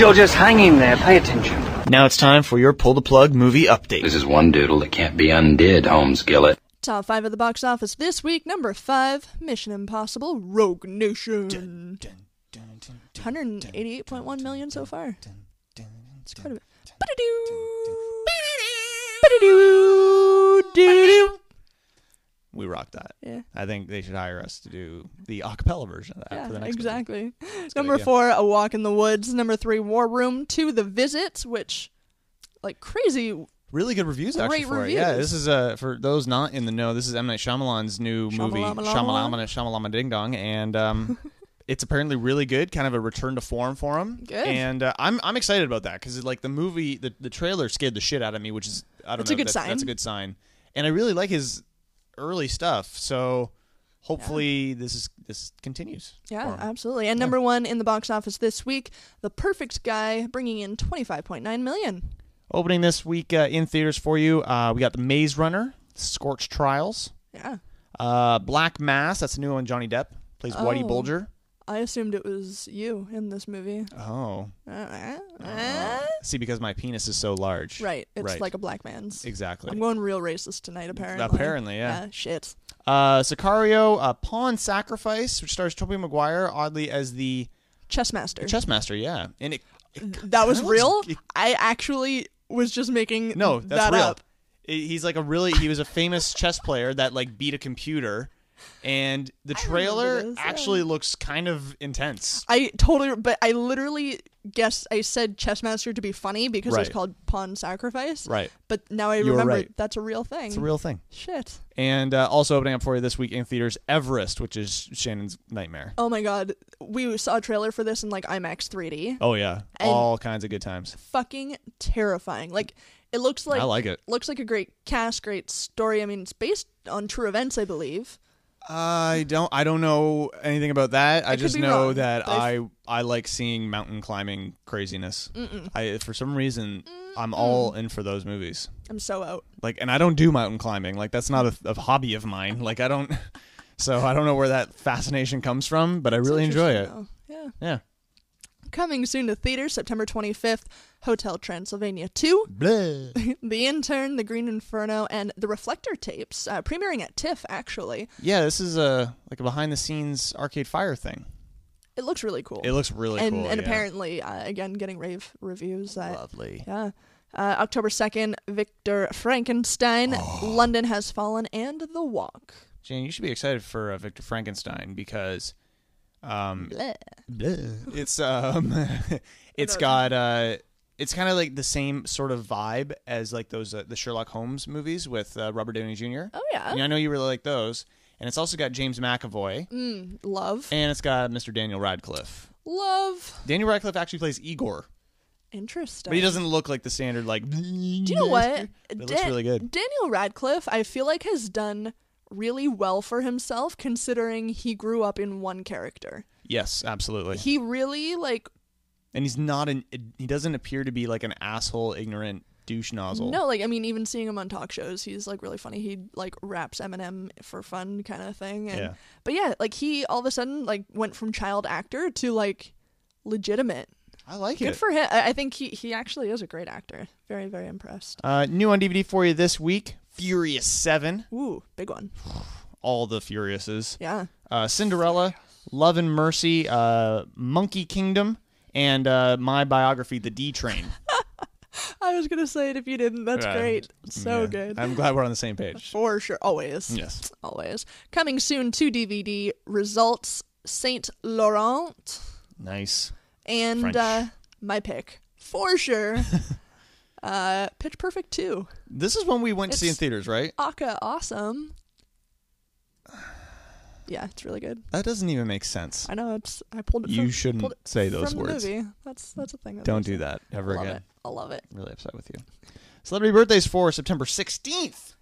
You're just hanging there, pay attention. Now it's time for your pull the plug movie update. This is one doodle that can't be undid, Holmes Gillett. Top five of the box office this week. Number five, Mission Impossible: Rogue Nation. 188.1 million so far. It's quite a bit. Ba-da-doo. Ba-da-doo. Doo-doo. We rock that. Yeah. I think they should hire us to do the acapella version of that Yeah, for the next exactly. Number idea. four, A Walk in the Woods. Number three, War Room. Two, The Visit, which, like crazy. Really good reviews actually Great for it. Yeah, this is uh for those not in the know. This is M Night Shyamalan's new movie, Shyamalama-lama. Shyamalama Shyamalama Ding Dong, and um, it's apparently really good. Kind of a return to form for him. Good. And uh, I'm I'm excited about that because like the movie, the the trailer scared the shit out of me, which is I don't That's know. a good that's, sign. That's a good sign, and I really like his early stuff. So hopefully this is this continues. Yeah, absolutely. And number one in the box office this week, The Perfect Guy, bringing in 25.9 million. Opening this week uh, in theaters for you, uh, we got The Maze Runner, Scorch Trials, Yeah. uh, Black Mass. That's a new one. Johnny Depp plays Whitey Oh. Bulger. I assumed it was you in this movie. Oh, Uh, uh, see, because my penis is so large. Right. It's Right. like a black man's. Exactly. I'm going real racist tonight, apparently. Apparently, yeah. shit. Uh, Sicario, uh, Pawn Sacrifice, which stars Tobey Maguire, oddly as the Chess master. chess master. Yeah, and it. it that was real? it- I actually was just making no, that's that real. up. He's like a really. He was a famous chess player that like beat a computer, and the trailer this, yeah. actually looks kind of intense. I totally, but I literally guess I said chess master to be funny because Right. called pawn sacrifice. Right. But now I You remember right. that's a real thing. It's a real thing. shit. And uh, also opening up for you this week in theaters, Everest, which is Shannon's nightmare. Oh my god, we saw a trailer for this in like IMAX 3D. Oh yeah, And- all kinds of good times. Fucking terrifying. Like it looks like I like it. looks like a great cast, great story. I mean, it's based on true events, I believe. I don't. I don't know anything about that. I I just know wrong, that but I I like seeing mountain climbing craziness. I for some reason I'm all in for those movies. I'm so out. Like, and I don't do mountain climbing. Like that's not a, a hobby of mine. Like I don't. So I don't know where that fascination comes from, but I really enjoy it. Though. Yeah. Yeah. Coming soon to theaters, September 25th, Hotel Transylvania 2, The Intern, The Green Inferno, and The Reflektor Tapes, uh, premiering at TIFF, actually. Yeah, this is a like a behind the scenes Arcade Fire thing. It looks really cool. It looks really and, cool. And yeah. apparently, uh, again, getting rave reviews. Uh, lovely. Yeah. Uh, October 2nd, Victor Frankenstein, Oh. London Has Fallen, and The Walk. Jane, you should be excited for uh, Victor Frankenstein because um, bleh. it's um, it's got uh, it's kind of like the same sort of vibe as like those uh, the Sherlock Holmes movies with uh, Robert Downey Jr. Oh yeah. I know you really like those, and it's also got James McAvoy, Love. and it's got Mr. Daniel Radcliffe. Love. Daniel Radcliffe actually plays Igor, Interesting. but he doesn't look like the standard like. Do Do you know what? It looks really good. Daniel Radcliffe, I feel like, has done really well for himself considering he grew up in one character. Yes, absolutely. He really like and he's not an. He doesn't appear to be like an asshole, ignorant douche nozzle. no, like I mean, even seeing him on talk shows, he's like really funny. He like raps Eminem for fun, kind of thing. And, Yeah. But yeah, like he all of a sudden like went from child actor to like legitimate. I like Good it. Good for him. I think he he actually is a great actor. Very very impressed. uh, new on DVD for you this week: Furious Seven. Ooh, big one. All the Furiouses. Yeah. Uh, Cinderella, Love and Mercy, uh, Monkey Kingdom, and uh, my biography, The D Train. I was gonna say it if you didn't. That's Yeah. great. So Yeah. good. I'm glad we're on the same page. For sure. Always. Yes. Always. Coming soon to DVD results Saint Laurent Nice. and uh my pick. For sure. uh Pitch Perfect 2. This is when we went to see in theaters, right? Aka awesome. Yeah, it's really good. That doesn't even make sense. I know it's I pulled it You from, shouldn't it say those from words. The movie. That's that's a thing. that Don't do that ever I love again. it. I love it. I'm really upset with you. Celebrity birthdays for September 16th.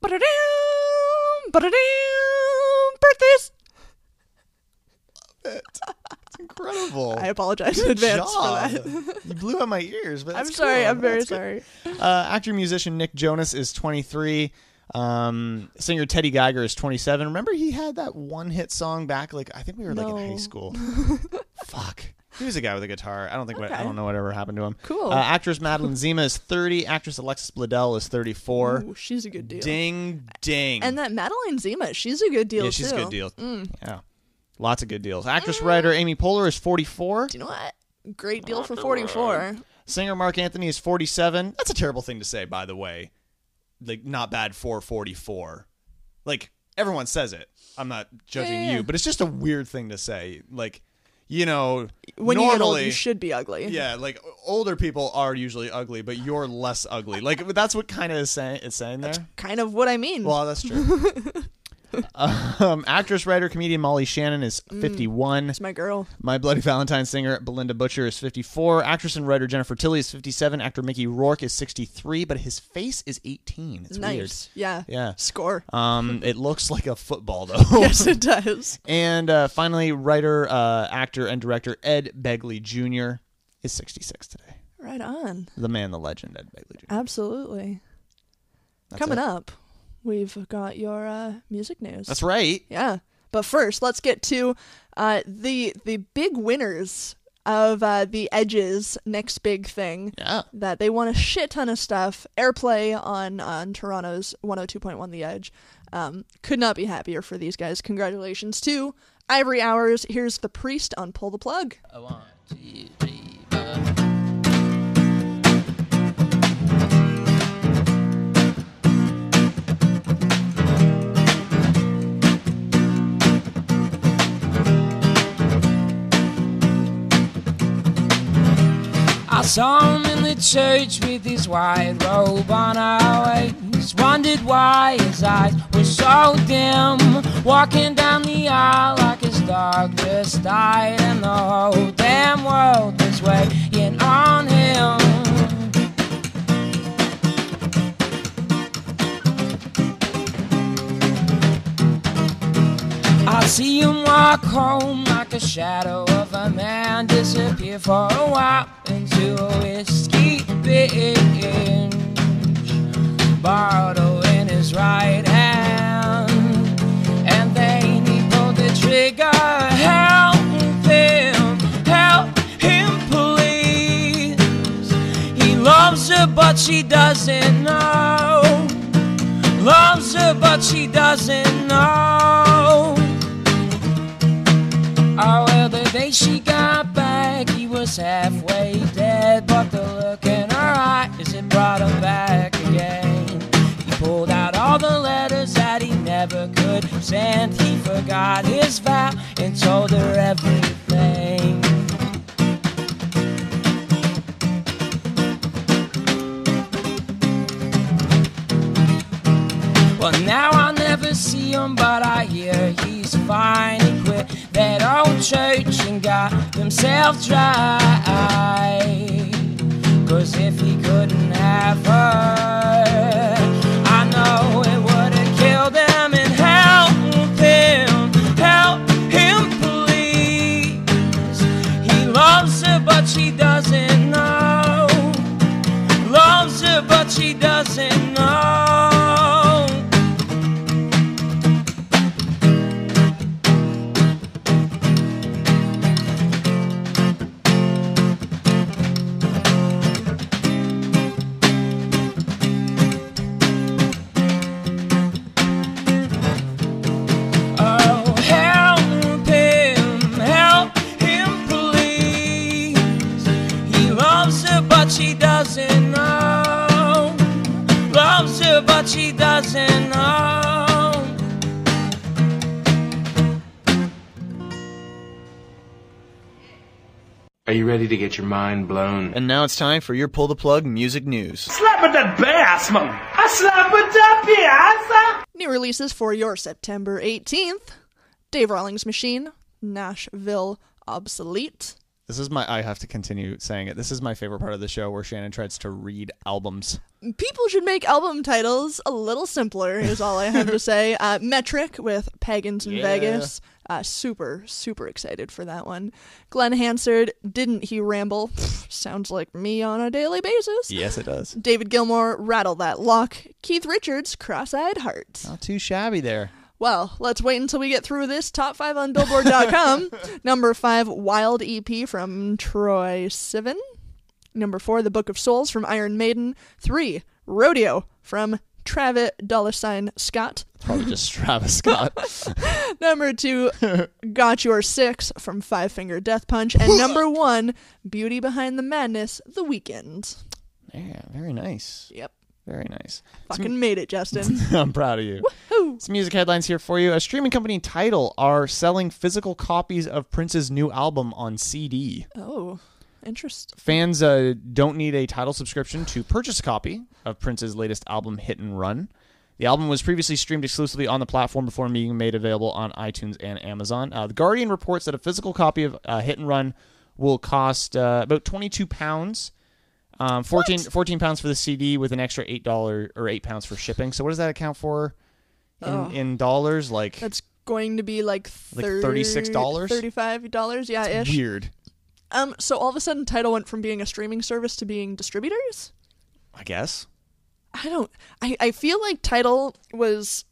Ba-da-dum, ba-da-dum, birthdays. Love it. It's incredible. I apologize in advance job. for that. you blew out my ears, but I'm sorry. cool. I'm very That's sorry. Uh, actor musician Nick Jonas is 23. Um, singer Teddy Geiger is 27. Remember, he had that one hit song back, like I think we were like in high school. Fuck. He was a guy with a guitar. I don't think what, I don't know whatever happened to him. Cool. Uh, actress Madeline Zima is 30. Actress Alexis Bledel is 34. Ooh, she's a good deal. Ding ding. And that Madeline Zima, she's a good deal yeah, she's too. a good deal. Mm. Yeah, lots of good deals. Actress writer Amy Poehler is 44. Do you know what? Great deal for 44. Singer Marc Anthony is 47. That's a terrible thing to say, by the way. Like, not bad for 44. Like, everyone says it. I'm not judging Yeah, yeah, yeah. you, but it's just a weird thing to say. Like, you know, When you get old, you should be ugly. yeah, like older people are usually ugly, but you're less ugly. Like, that's what kind of is saying, it's saying there. That's kind of what I mean. Well, that's true. um, actress, writer, comedian Molly Shannon is 51. It's my girl. My Bloody Valentine singer Bilinda Butcher is 54. Actress and writer Jennifer Tilly is 57. Actor Mickey Rourke is 63, but his face is 18. It's weird. Yeah. Yeah. Score. Um, it looks like a football though. yes, it does. and uh, finally, writer, uh, actor, and director Ed Begley Jr. is 66 today. Right on. The man, the legend, Ed Begley Jr. Absolutely. That's Coming it. up, we've got your uh, music news. That's right. Yeah. But first, let's get to uh, the the big winners of uh, the Edge's next big thing. Yeah. That they won a shit ton of stuff. Airplay on on Toronto's 102.1 The Edge. Um, could not be happier for these guys. Congratulations to Ivory Hours. Here's the priest on Pull the Plug. I saw him in the church with his white robe on our waist. Wondered why his eyes were so dim. Walking down the aisle like his dog just died, and the whole damn world was waiting on him. I see him walk home a shadow of a man disappear for a while into a whiskey binge. Bottle in his right hand, and then he pulled the trigger. Help him, help him, please. He loves her, but she doesn't know. Loves her, but she doesn't know. Oh, well, the day she got back, he was halfway dead. But the look in her eyes, it brought him back again. He pulled out all the letters that he never could send. He forgot his vow and told her everything. Well, now I'll never see him, but I hear he's quit that old church and got himself dry. Cause if he couldn't have her, I know it would have killed him and him, help him, please. He loves her, but she doesn't know. Loves her, but she ready to get your mind blown? And now it's time for your pull the plug music news. Slap at that bass, man. I slap at that bass. New releases for your September 18th Dave Rawlings Machine, Nashville Obsolete. This is my. I have to continue saying it. This is my favorite part of the show where Shannon tries to read albums. People should make album titles a little simpler, is all I have to say. Uh, Metric with Pagans in Yeah. Vegas. Uh, super, super excited for that one. Glen Hansard, Didn't He Ramble? Sounds like me on a daily basis. Yes, it does. David Gilmour, Rattle That Lock. Keith Richards, Cross Eyed Heart. Not too shabby there. Well, let's wait until we get through this top five on Billboard.com. Number five, Wild EP from Troye Sivan. Number four, The Book of Souls from Iron Maiden. Three, Rodeo from Travis dollar sign Scott. Probably just Travis Scott. Number two, Got Your Six from Five Finger Death Punch. And number one, Beauty Behind the Madness, The Weeknd. Yeah, very nice. Yep. Very nice. Fucking made it, Justin. I'm proud of you. Some music headlines here for you. A streaming company Tidal are selling physical copies of Prince's new album on CD. oh, interesting. Fans uh, don't need a Tidal subscription to purchase a copy of Prince's latest album, Hit and Run. The album was previously streamed exclusively on the platform before being made available on iTunes and Amazon. Uh, the Guardian reports that a physical copy of uh, Hit and Run will cost uh, about 22 pounds. Um, 14, 14 pounds for the CD with an extra eight dollar or eight pounds for shipping. So what does that account for in, Oh. in dollars? Like That's going to be like, Like $36? $35, yeah, ish. weird. Um, so all of a sudden, Tidal went from being a streaming service to being distributors. I guess. I don't. I I feel like Tidal was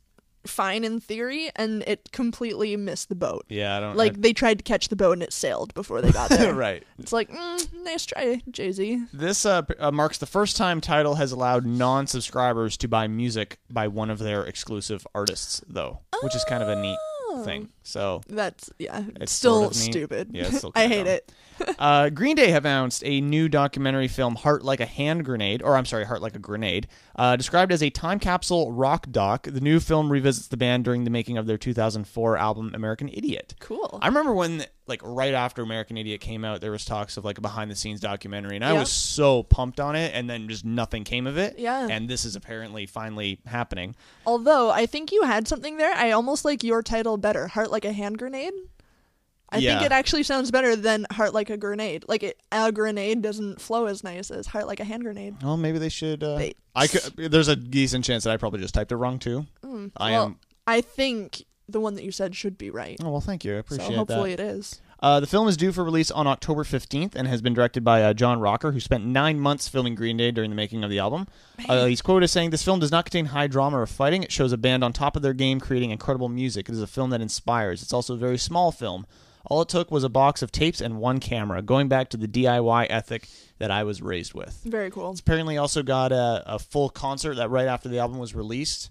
fine in theory, and it completely missed the boat. Yeah, I don't Like I- they tried to catch the boat and it sailed before they got there. right. It's like, mm, nice try, Jay Z. This uh, uh, marks the first time Tidal has allowed non-subscribers to buy music by one of their exclusive artists, though, which is kind of a neat thing. So That's yeah. It's still sort of stupid. Yeah, it's still I hate dumb. it. uh, Green Day have announced a new documentary film, "Heart Like a Hand Grenade," or I'm sorry, "Heart Like a Grenade," uh, described as a time capsule rock doc. The new film revisits the band during the making of their 2004 album, "American Idiot." Cool. I remember when, like, right after American Idiot came out, there was talks of like a behind-the-scenes documentary, and I Yeah. was so pumped on it, and then just nothing came of it. Yeah. And this is apparently finally happening. Although I think you had something there. I almost like your title better. Heart like a hand grenade. I Yeah. think it actually sounds better than heart like a grenade. Like it, a grenade doesn't flow as nice as heart like a hand grenade. Well, maybe they should. Uh, They- I could. There's a decent chance that I probably just typed it wrong too. I Mm, well, am. I think the one that you said should be right. Oh well, thank you. I appreciate so hopefully that. it is. Uh, the film is due for release on October 15th and has been directed by uh, John Roecker, who spent nine months filming Green Day during the making of the album. Uh, he's quoted as saying, This film does not contain high drama or fighting. It shows a band on top of their game creating incredible music. It is a film that inspires. It's also a very small film. All it took was a box of tapes and one camera, going back to the DIY ethic that I was raised with. Very cool. It's apparently also got a, a full concert that right after the album was released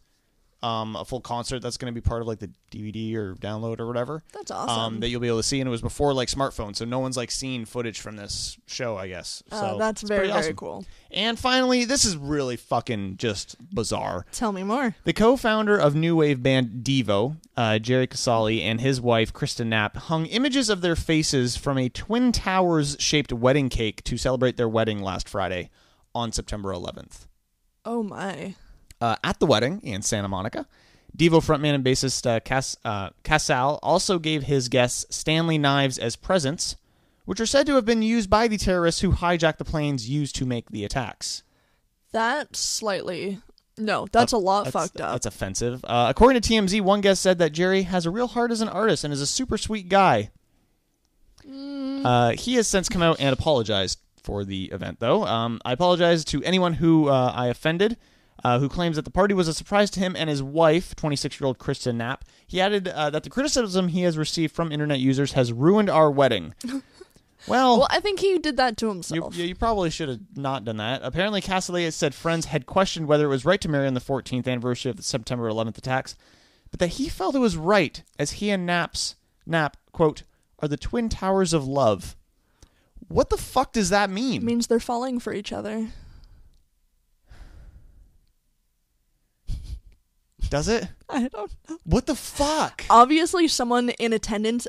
um, a full concert that's going to be part of like the DVD or download or whatever. That's awesome. Um, that you'll be able to see, and it was before like smartphones, so no one's like seen footage from this show, I guess. Oh, So that's very, very awesome. cool. And finally, this is really fucking just bizarre. Tell me more. The co-founder of new wave band Devo, uh, Jerry Casale, and his wife Kristen Knapp hung images of their faces from a twin towers shaped wedding cake to celebrate their wedding last Friday on September 11th. Oh my. Uh, at the wedding in Santa Monica, Devo frontman and bassist uh, Cas- uh, Casal also gave his guests Stanley knives as presents, which are said to have been used by the terrorists who hijacked the planes used to make the attacks. That's slightly. No, that's a lot That's- fucked up. That's offensive. Uh, according to TMZ, one guest said that Jerry has a real heart as an artist and is a super sweet guy. Mm. Uh, he has since come out and apologized for the event, though. Um, I apologize to anyone who uh, I offended. Uh, who claims that the party was a surprise to him and his wife, 26 year old Kristen Knapp. He added uh, that the criticism he has received from internet users has ruined our wedding. Well, well, I think he did that to you, himself. you probably should have not done that. Apparently, Castellet said friends had questioned whether it was right to marry on the 14th anniversary of the September 11th attacks, but that he felt it was right, as he and Knapp's Knapp quote are the twin towers of love. What the fuck does that mean? It means they're falling for each other. Does it? I don't know. What the fuck? Obviously, someone in attendance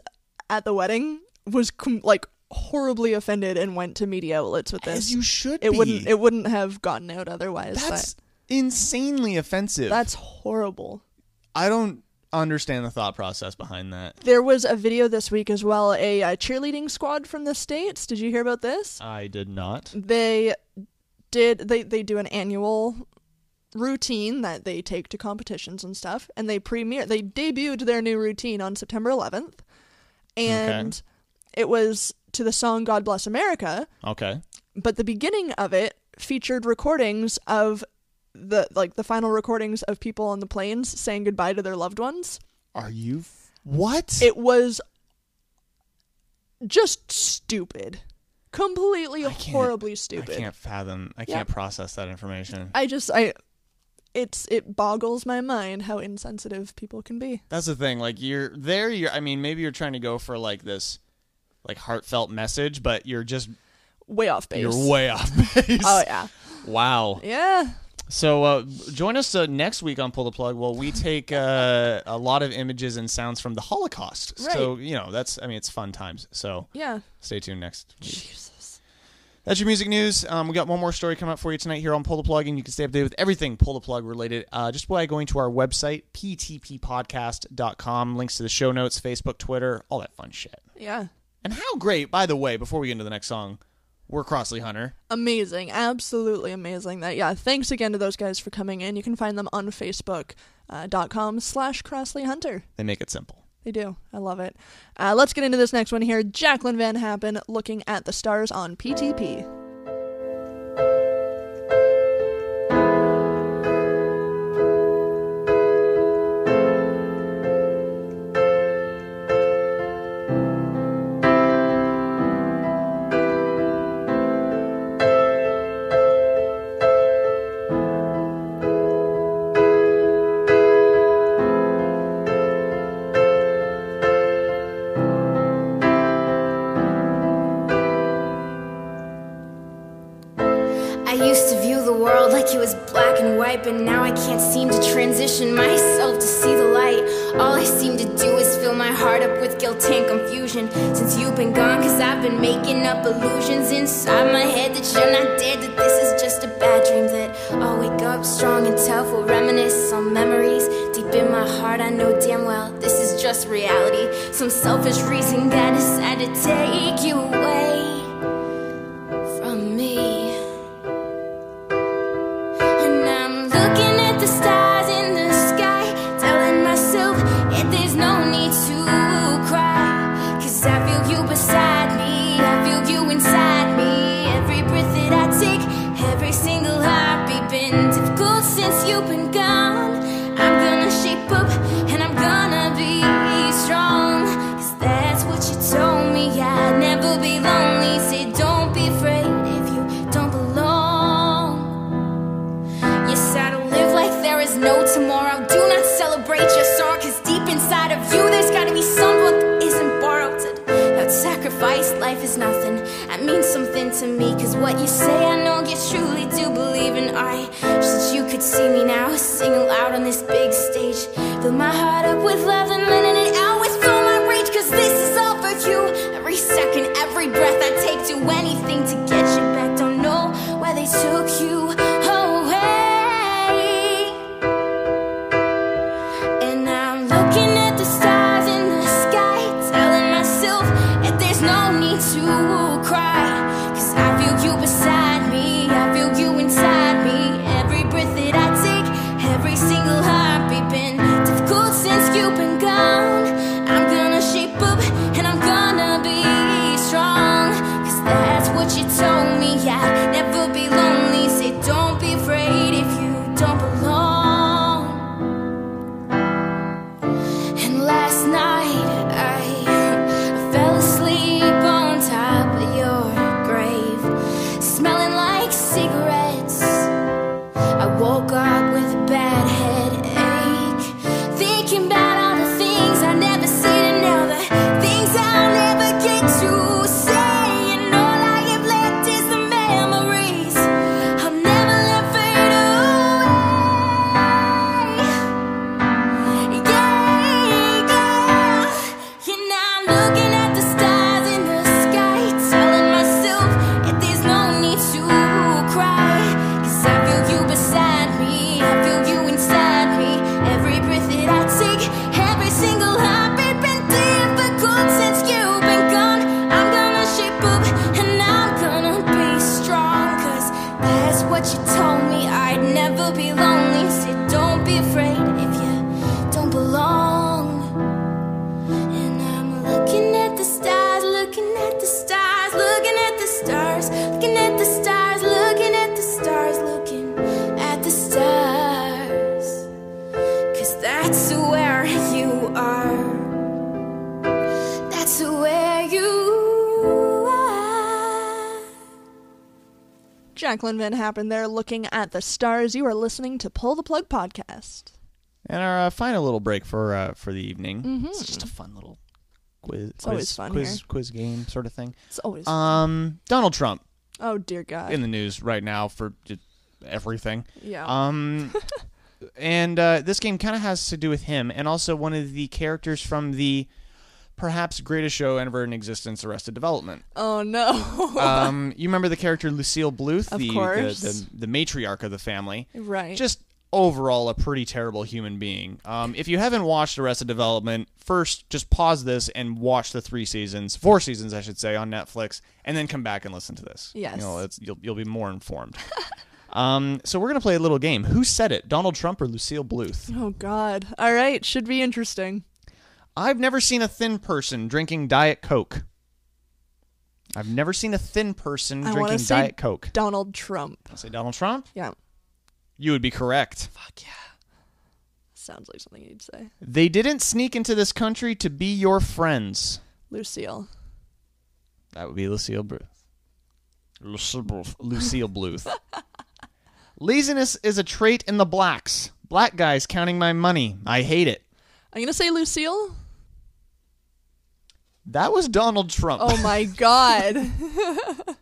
at the wedding was com- like horribly offended and went to media outlets with this. As you should it be. wouldn't. It wouldn't have gotten out otherwise. That's insanely offensive. that's horrible. I don't understand the thought process behind that. There was a video this week as well. A, uh cheerleading squad from the states. Did you hear about this? I did not. They did. They they do an annual routine that they take to competitions and stuff, and they premiere. They debuted their new routine on September 11th, and it was to the song "God Bless America." Okay. but the beginning of it featured recordings of the like the final recordings of people on the planes saying goodbye to their loved ones. Are you f- what? It was just stupid. Completely horribly stupid. I can't fathom. I Yeah. can't process that information. I just I it's it boggles my mind how insensitive people can be. That's the thing. Like you're there. You're. I mean, maybe you're trying to go for like this, like heartfelt message, but you're just Way off base. you're way off base. Oh yeah. Wow. Yeah. So uh, join us uh, next week on Pull the Plug. Well, we take uh, a lot of images and sounds from the Holocaust. Right. So you know that's. I mean, it's fun times. So Yeah. stay tuned next. week. Jesus. That's your music news. Um, we got one more story coming up for you tonight here on Pull the Plug, and you can stay updated with everything Pull the Plug related uh, just by going to our website, ptppodcast.com. Links to the show notes, Facebook, Twitter, all that fun shit. Yeah. And how great, by the way, before we get into the next song, we're Crossley Hunter. Amazing. Absolutely amazing that yeah, thanks again to those guys for coming in. You can find them on Facebook uh, dot com slash Crossley Hunter. They make it simple. They do. I love it. Uh, let's get into this next one here. Jacqueline Van Happen looking at the stars on PTP. And but now I can't seem to transition myself to see the light. All I seem to do is fill my heart up with guilt and confusion. Since you've been gone, cause I've been making up illusions inside my head that you're not dead, that this is just a bad dream. That I'll wake up strong and tough, will reminisce on memories. Deep in my heart, I know damn well this is just reality. Some selfish reason that decided to take you away Jacqueline Van Happen there looking at the stars. You are listening to Pull the Plug podcast. And our uh, final little break for uh, for the evening. Mhm. It's just a fun little quiz. It's quiz, always fun quiz, here. quiz game sort of thing. It's always Um, Donald Trump Oh dear God. in the news right now for everything. Yeah. Um, and uh, this game kind of has to do with him, and also one of the characters from the perhaps greatest show ever in existence, Arrested Development. oh no. um, you remember the character Lucille Bluth, the, the the the matriarch of the family. right. Just overall a pretty terrible human being. Um, if you haven't watched Arrested Development, first just pause this and watch the three seasons, four seasons I should say, on Netflix, and then come back and listen to this. Yes. you know, it's, you'll you'll be more informed. um, so we're gonna play a little game. Who said it? Donald Trump or Lucille Bluth? oh God. All right. Should be interesting. I've never seen a thin person drinking Diet Coke. I've never seen a thin person I drinking say Diet Coke. Donald Trump. I'll say Donald Trump. Yeah. You would be correct. Fuck yeah. Sounds like something you'd say. They didn't sneak into this country to be your friends. Lucille. That would be Lucille Bluth. Lucille Bluth. Lucille Bluth. Laziness is a trait in the blacks. Black guys counting my money. I hate it. I'm gonna say Lucille. That was Donald Trump. Oh my God.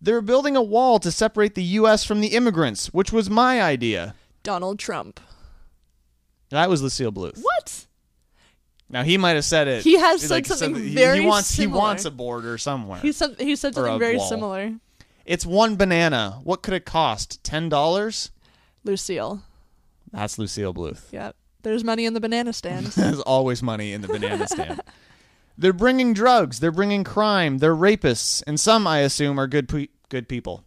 They're building a wall to separate the U.S. from the immigrants, which was my idea. Donald Trump. That was Lucille Bluth. What? Now he might have said it. He has said like, something very he wants similar. he wants a border somewhere. He said he said something very wall. similar. It's one banana. What could it cost? Ten dollars? Lucille. That's Lucille Bluth. Yeah. There's money in the banana stand. There's always money in the banana stand. They're bringing drugs. They're bringing crime. They're rapists, and some, I assume, are good pe- good people.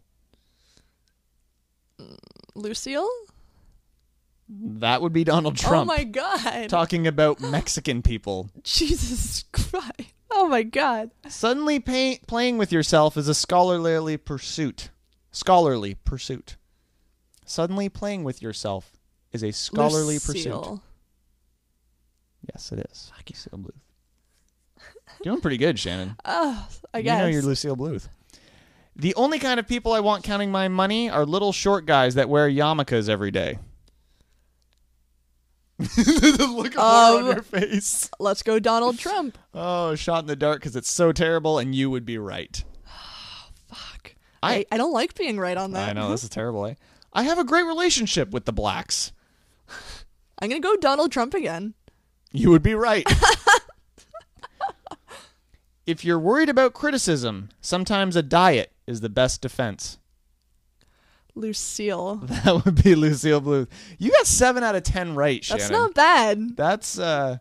Mm, Lucille? That would be Donald oh Trump Oh my god. talking about Mexican people. Jesus Christ. Oh my god. Suddenly, pay- playing with yourself is a scholarly pursuit. Scholarly pursuit. Suddenly, playing with yourself is a scholarly pursuit. Yes, it is. Lucille Bluth. Doing pretty good, Shannon. Oh, I guess. You know you're Lucille Bluth. The only kind of people I want counting my money are little short guys that wear yarmulkes every day. the look of horror on Um, your face. Let's go Donald Trump. Oh, shot in the dark because it's so terrible, and you would be right. Oh, Fuck. I- I, I don't like being right on that. I know this is terrible. Eh? I have a great relationship with the blacks. I'm gonna go Donald Trump again. You would be right. if you're worried about criticism, sometimes a diet is the best defense. Lucille. That would be Lucille Bluth. You got seven out of ten right, Shannon. That's not bad. That's uh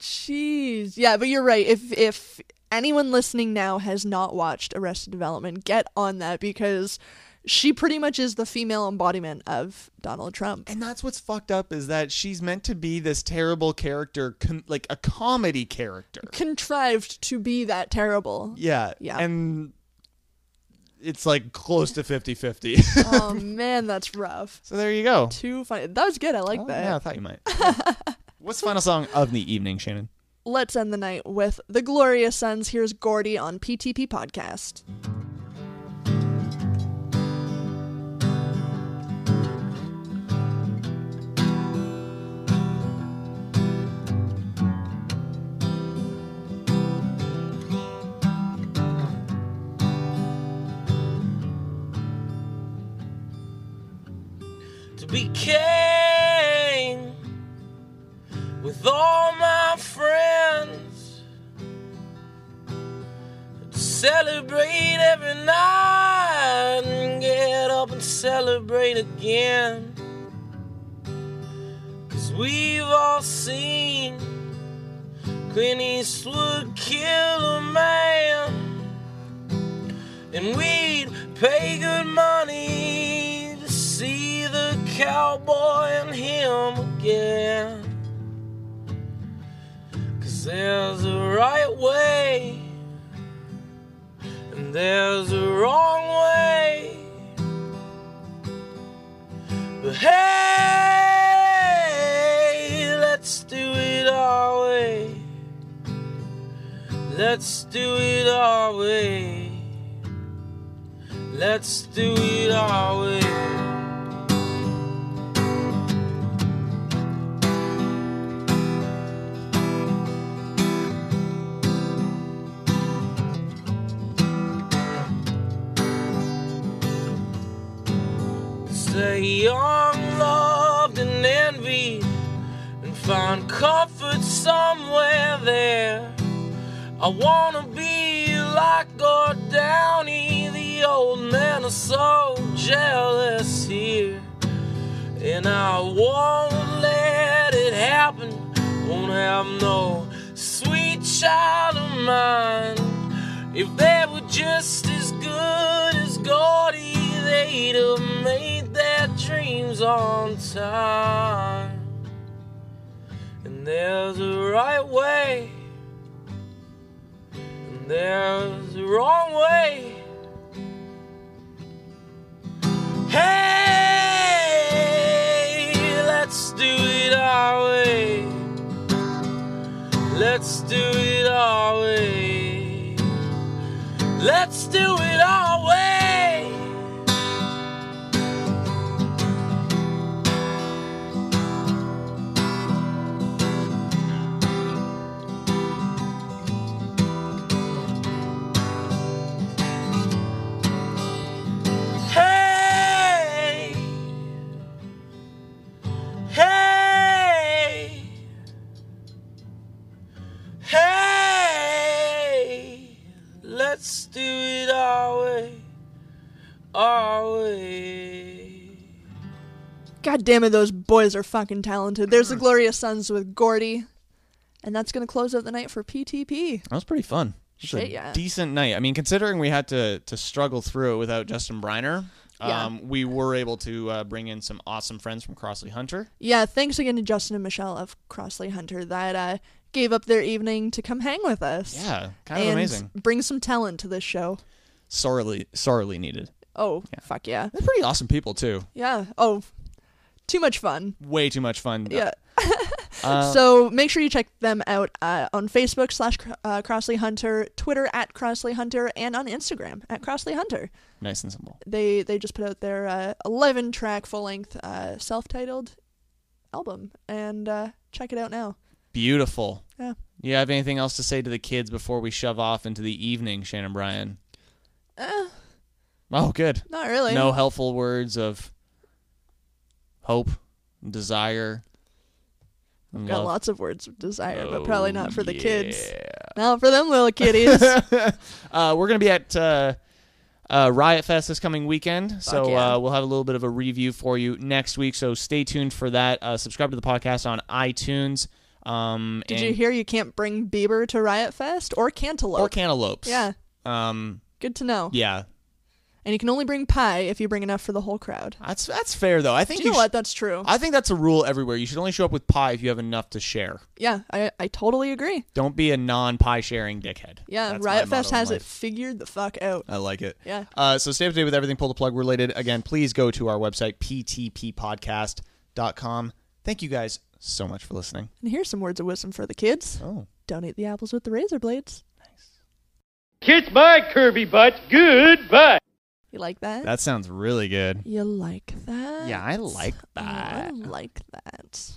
Jeez. Yeah, but you're right. If if anyone listening now has not watched Arrested Development, get on that because she pretty much is the female embodiment of Donald Trump. and that's what's fucked up is that she's meant to be this terrible character, com- like a comedy character. Contrived to be that terrible. Yeah. Yeah. And it's like close to 50-50. oh man, that's rough. so there you go. Too funny. That was good. I like Oh, that. yeah, I thought you might. What's the final song of the evening, Shannon? Let's end the night with the Glorious Sons. Here's Gordie on PTP Podcast. Be king with all my friends. To celebrate every night and get up and celebrate again. Cause we've all seen Clint Eastwood kill a man. And we'd pay good money cowboy and him again. Cause there's a right way, and there's a wrong way. But hey, let's do it our way. Let's do it our way. Let's do it our way. Stay young, loved, and envied, and find comfort somewhere there. I wanna be like Gord Downie, the old man is so jealous here. And I won't let it happen, won't have no sweet child of mine. If they were just as good as Gordie, they'd have made dreams on time. And there's a right way and there's a wrong way. Hey, let's do it our way. Let's do it our way. Let's do it our way. God damn it, those boys are fucking talented. There's the Glorious Sons with Gordie. And that's going to close out the night for PTP. That was pretty fun. It's a Shit, yeah. decent night. I mean, considering we had to to struggle through it without Justin Briner, Yeah. um, we were able to uh, bring in some awesome friends from Crossley Hunter. Yeah, thanks again to Justin and Michelle of Crossley Hunter that uh, gave up their evening to come hang with us. Yeah, kind of and amazing. Bring some talent to this show. Sorely, sorely needed. Oh, fuck yeah. They're pretty awesome people too. Yeah. Oh, too much fun. Way too much fun. Yeah. Uh, so make sure you check them out uh, on Facebook slash uh, Crossley Hunter, Twitter at Crossley Hunter, and on Instagram at Crossley Hunter. nice and simple. They they just put out their uh, 11 track full length uh, self titled album, and uh, check it out now. Beautiful. Yeah. You have anything else to say to the kids before we shove off into the evening, Shannon Bryan? Oh, good. Not really. No helpful words of hope, desire. and Got love. lots of words of desire, but probably not for the kids. yeah. Not for them little kitties. uh, we're gonna be at uh, uh, Riot Fest this coming weekend, so yeah. uh, we'll have a little bit of a review for you next week. So stay tuned for that. Uh, subscribe to the podcast on iTunes. Um, Did you hear you can't bring Bieber to Riot Fest or cantaloupe? or cantaloupes? Yeah, Um, good to know. yeah. And you can only bring pie if you bring enough for the whole crowd. That's that's fair though. I think Do you know sh- what? That's true. I think that's a rule everywhere. You should only show up with pie if you have enough to share. yeah, I, I totally agree. Don't be a non-pie sharing dickhead. Yeah, That's Riot Fest has it figured the fuck out. I like it. Yeah. Uh, so stay up to date with everything pull the plug related. Again, please go to our website, ptppodcast.com. Thank you guys so much for listening. And here's some words of wisdom for the kids. Oh. Don't eat the apples with the razor blades. Nice. Kiss my Kirby butt. Goodbye. You like that? That sounds really good. you like that? Yeah, I like Oh, I like that.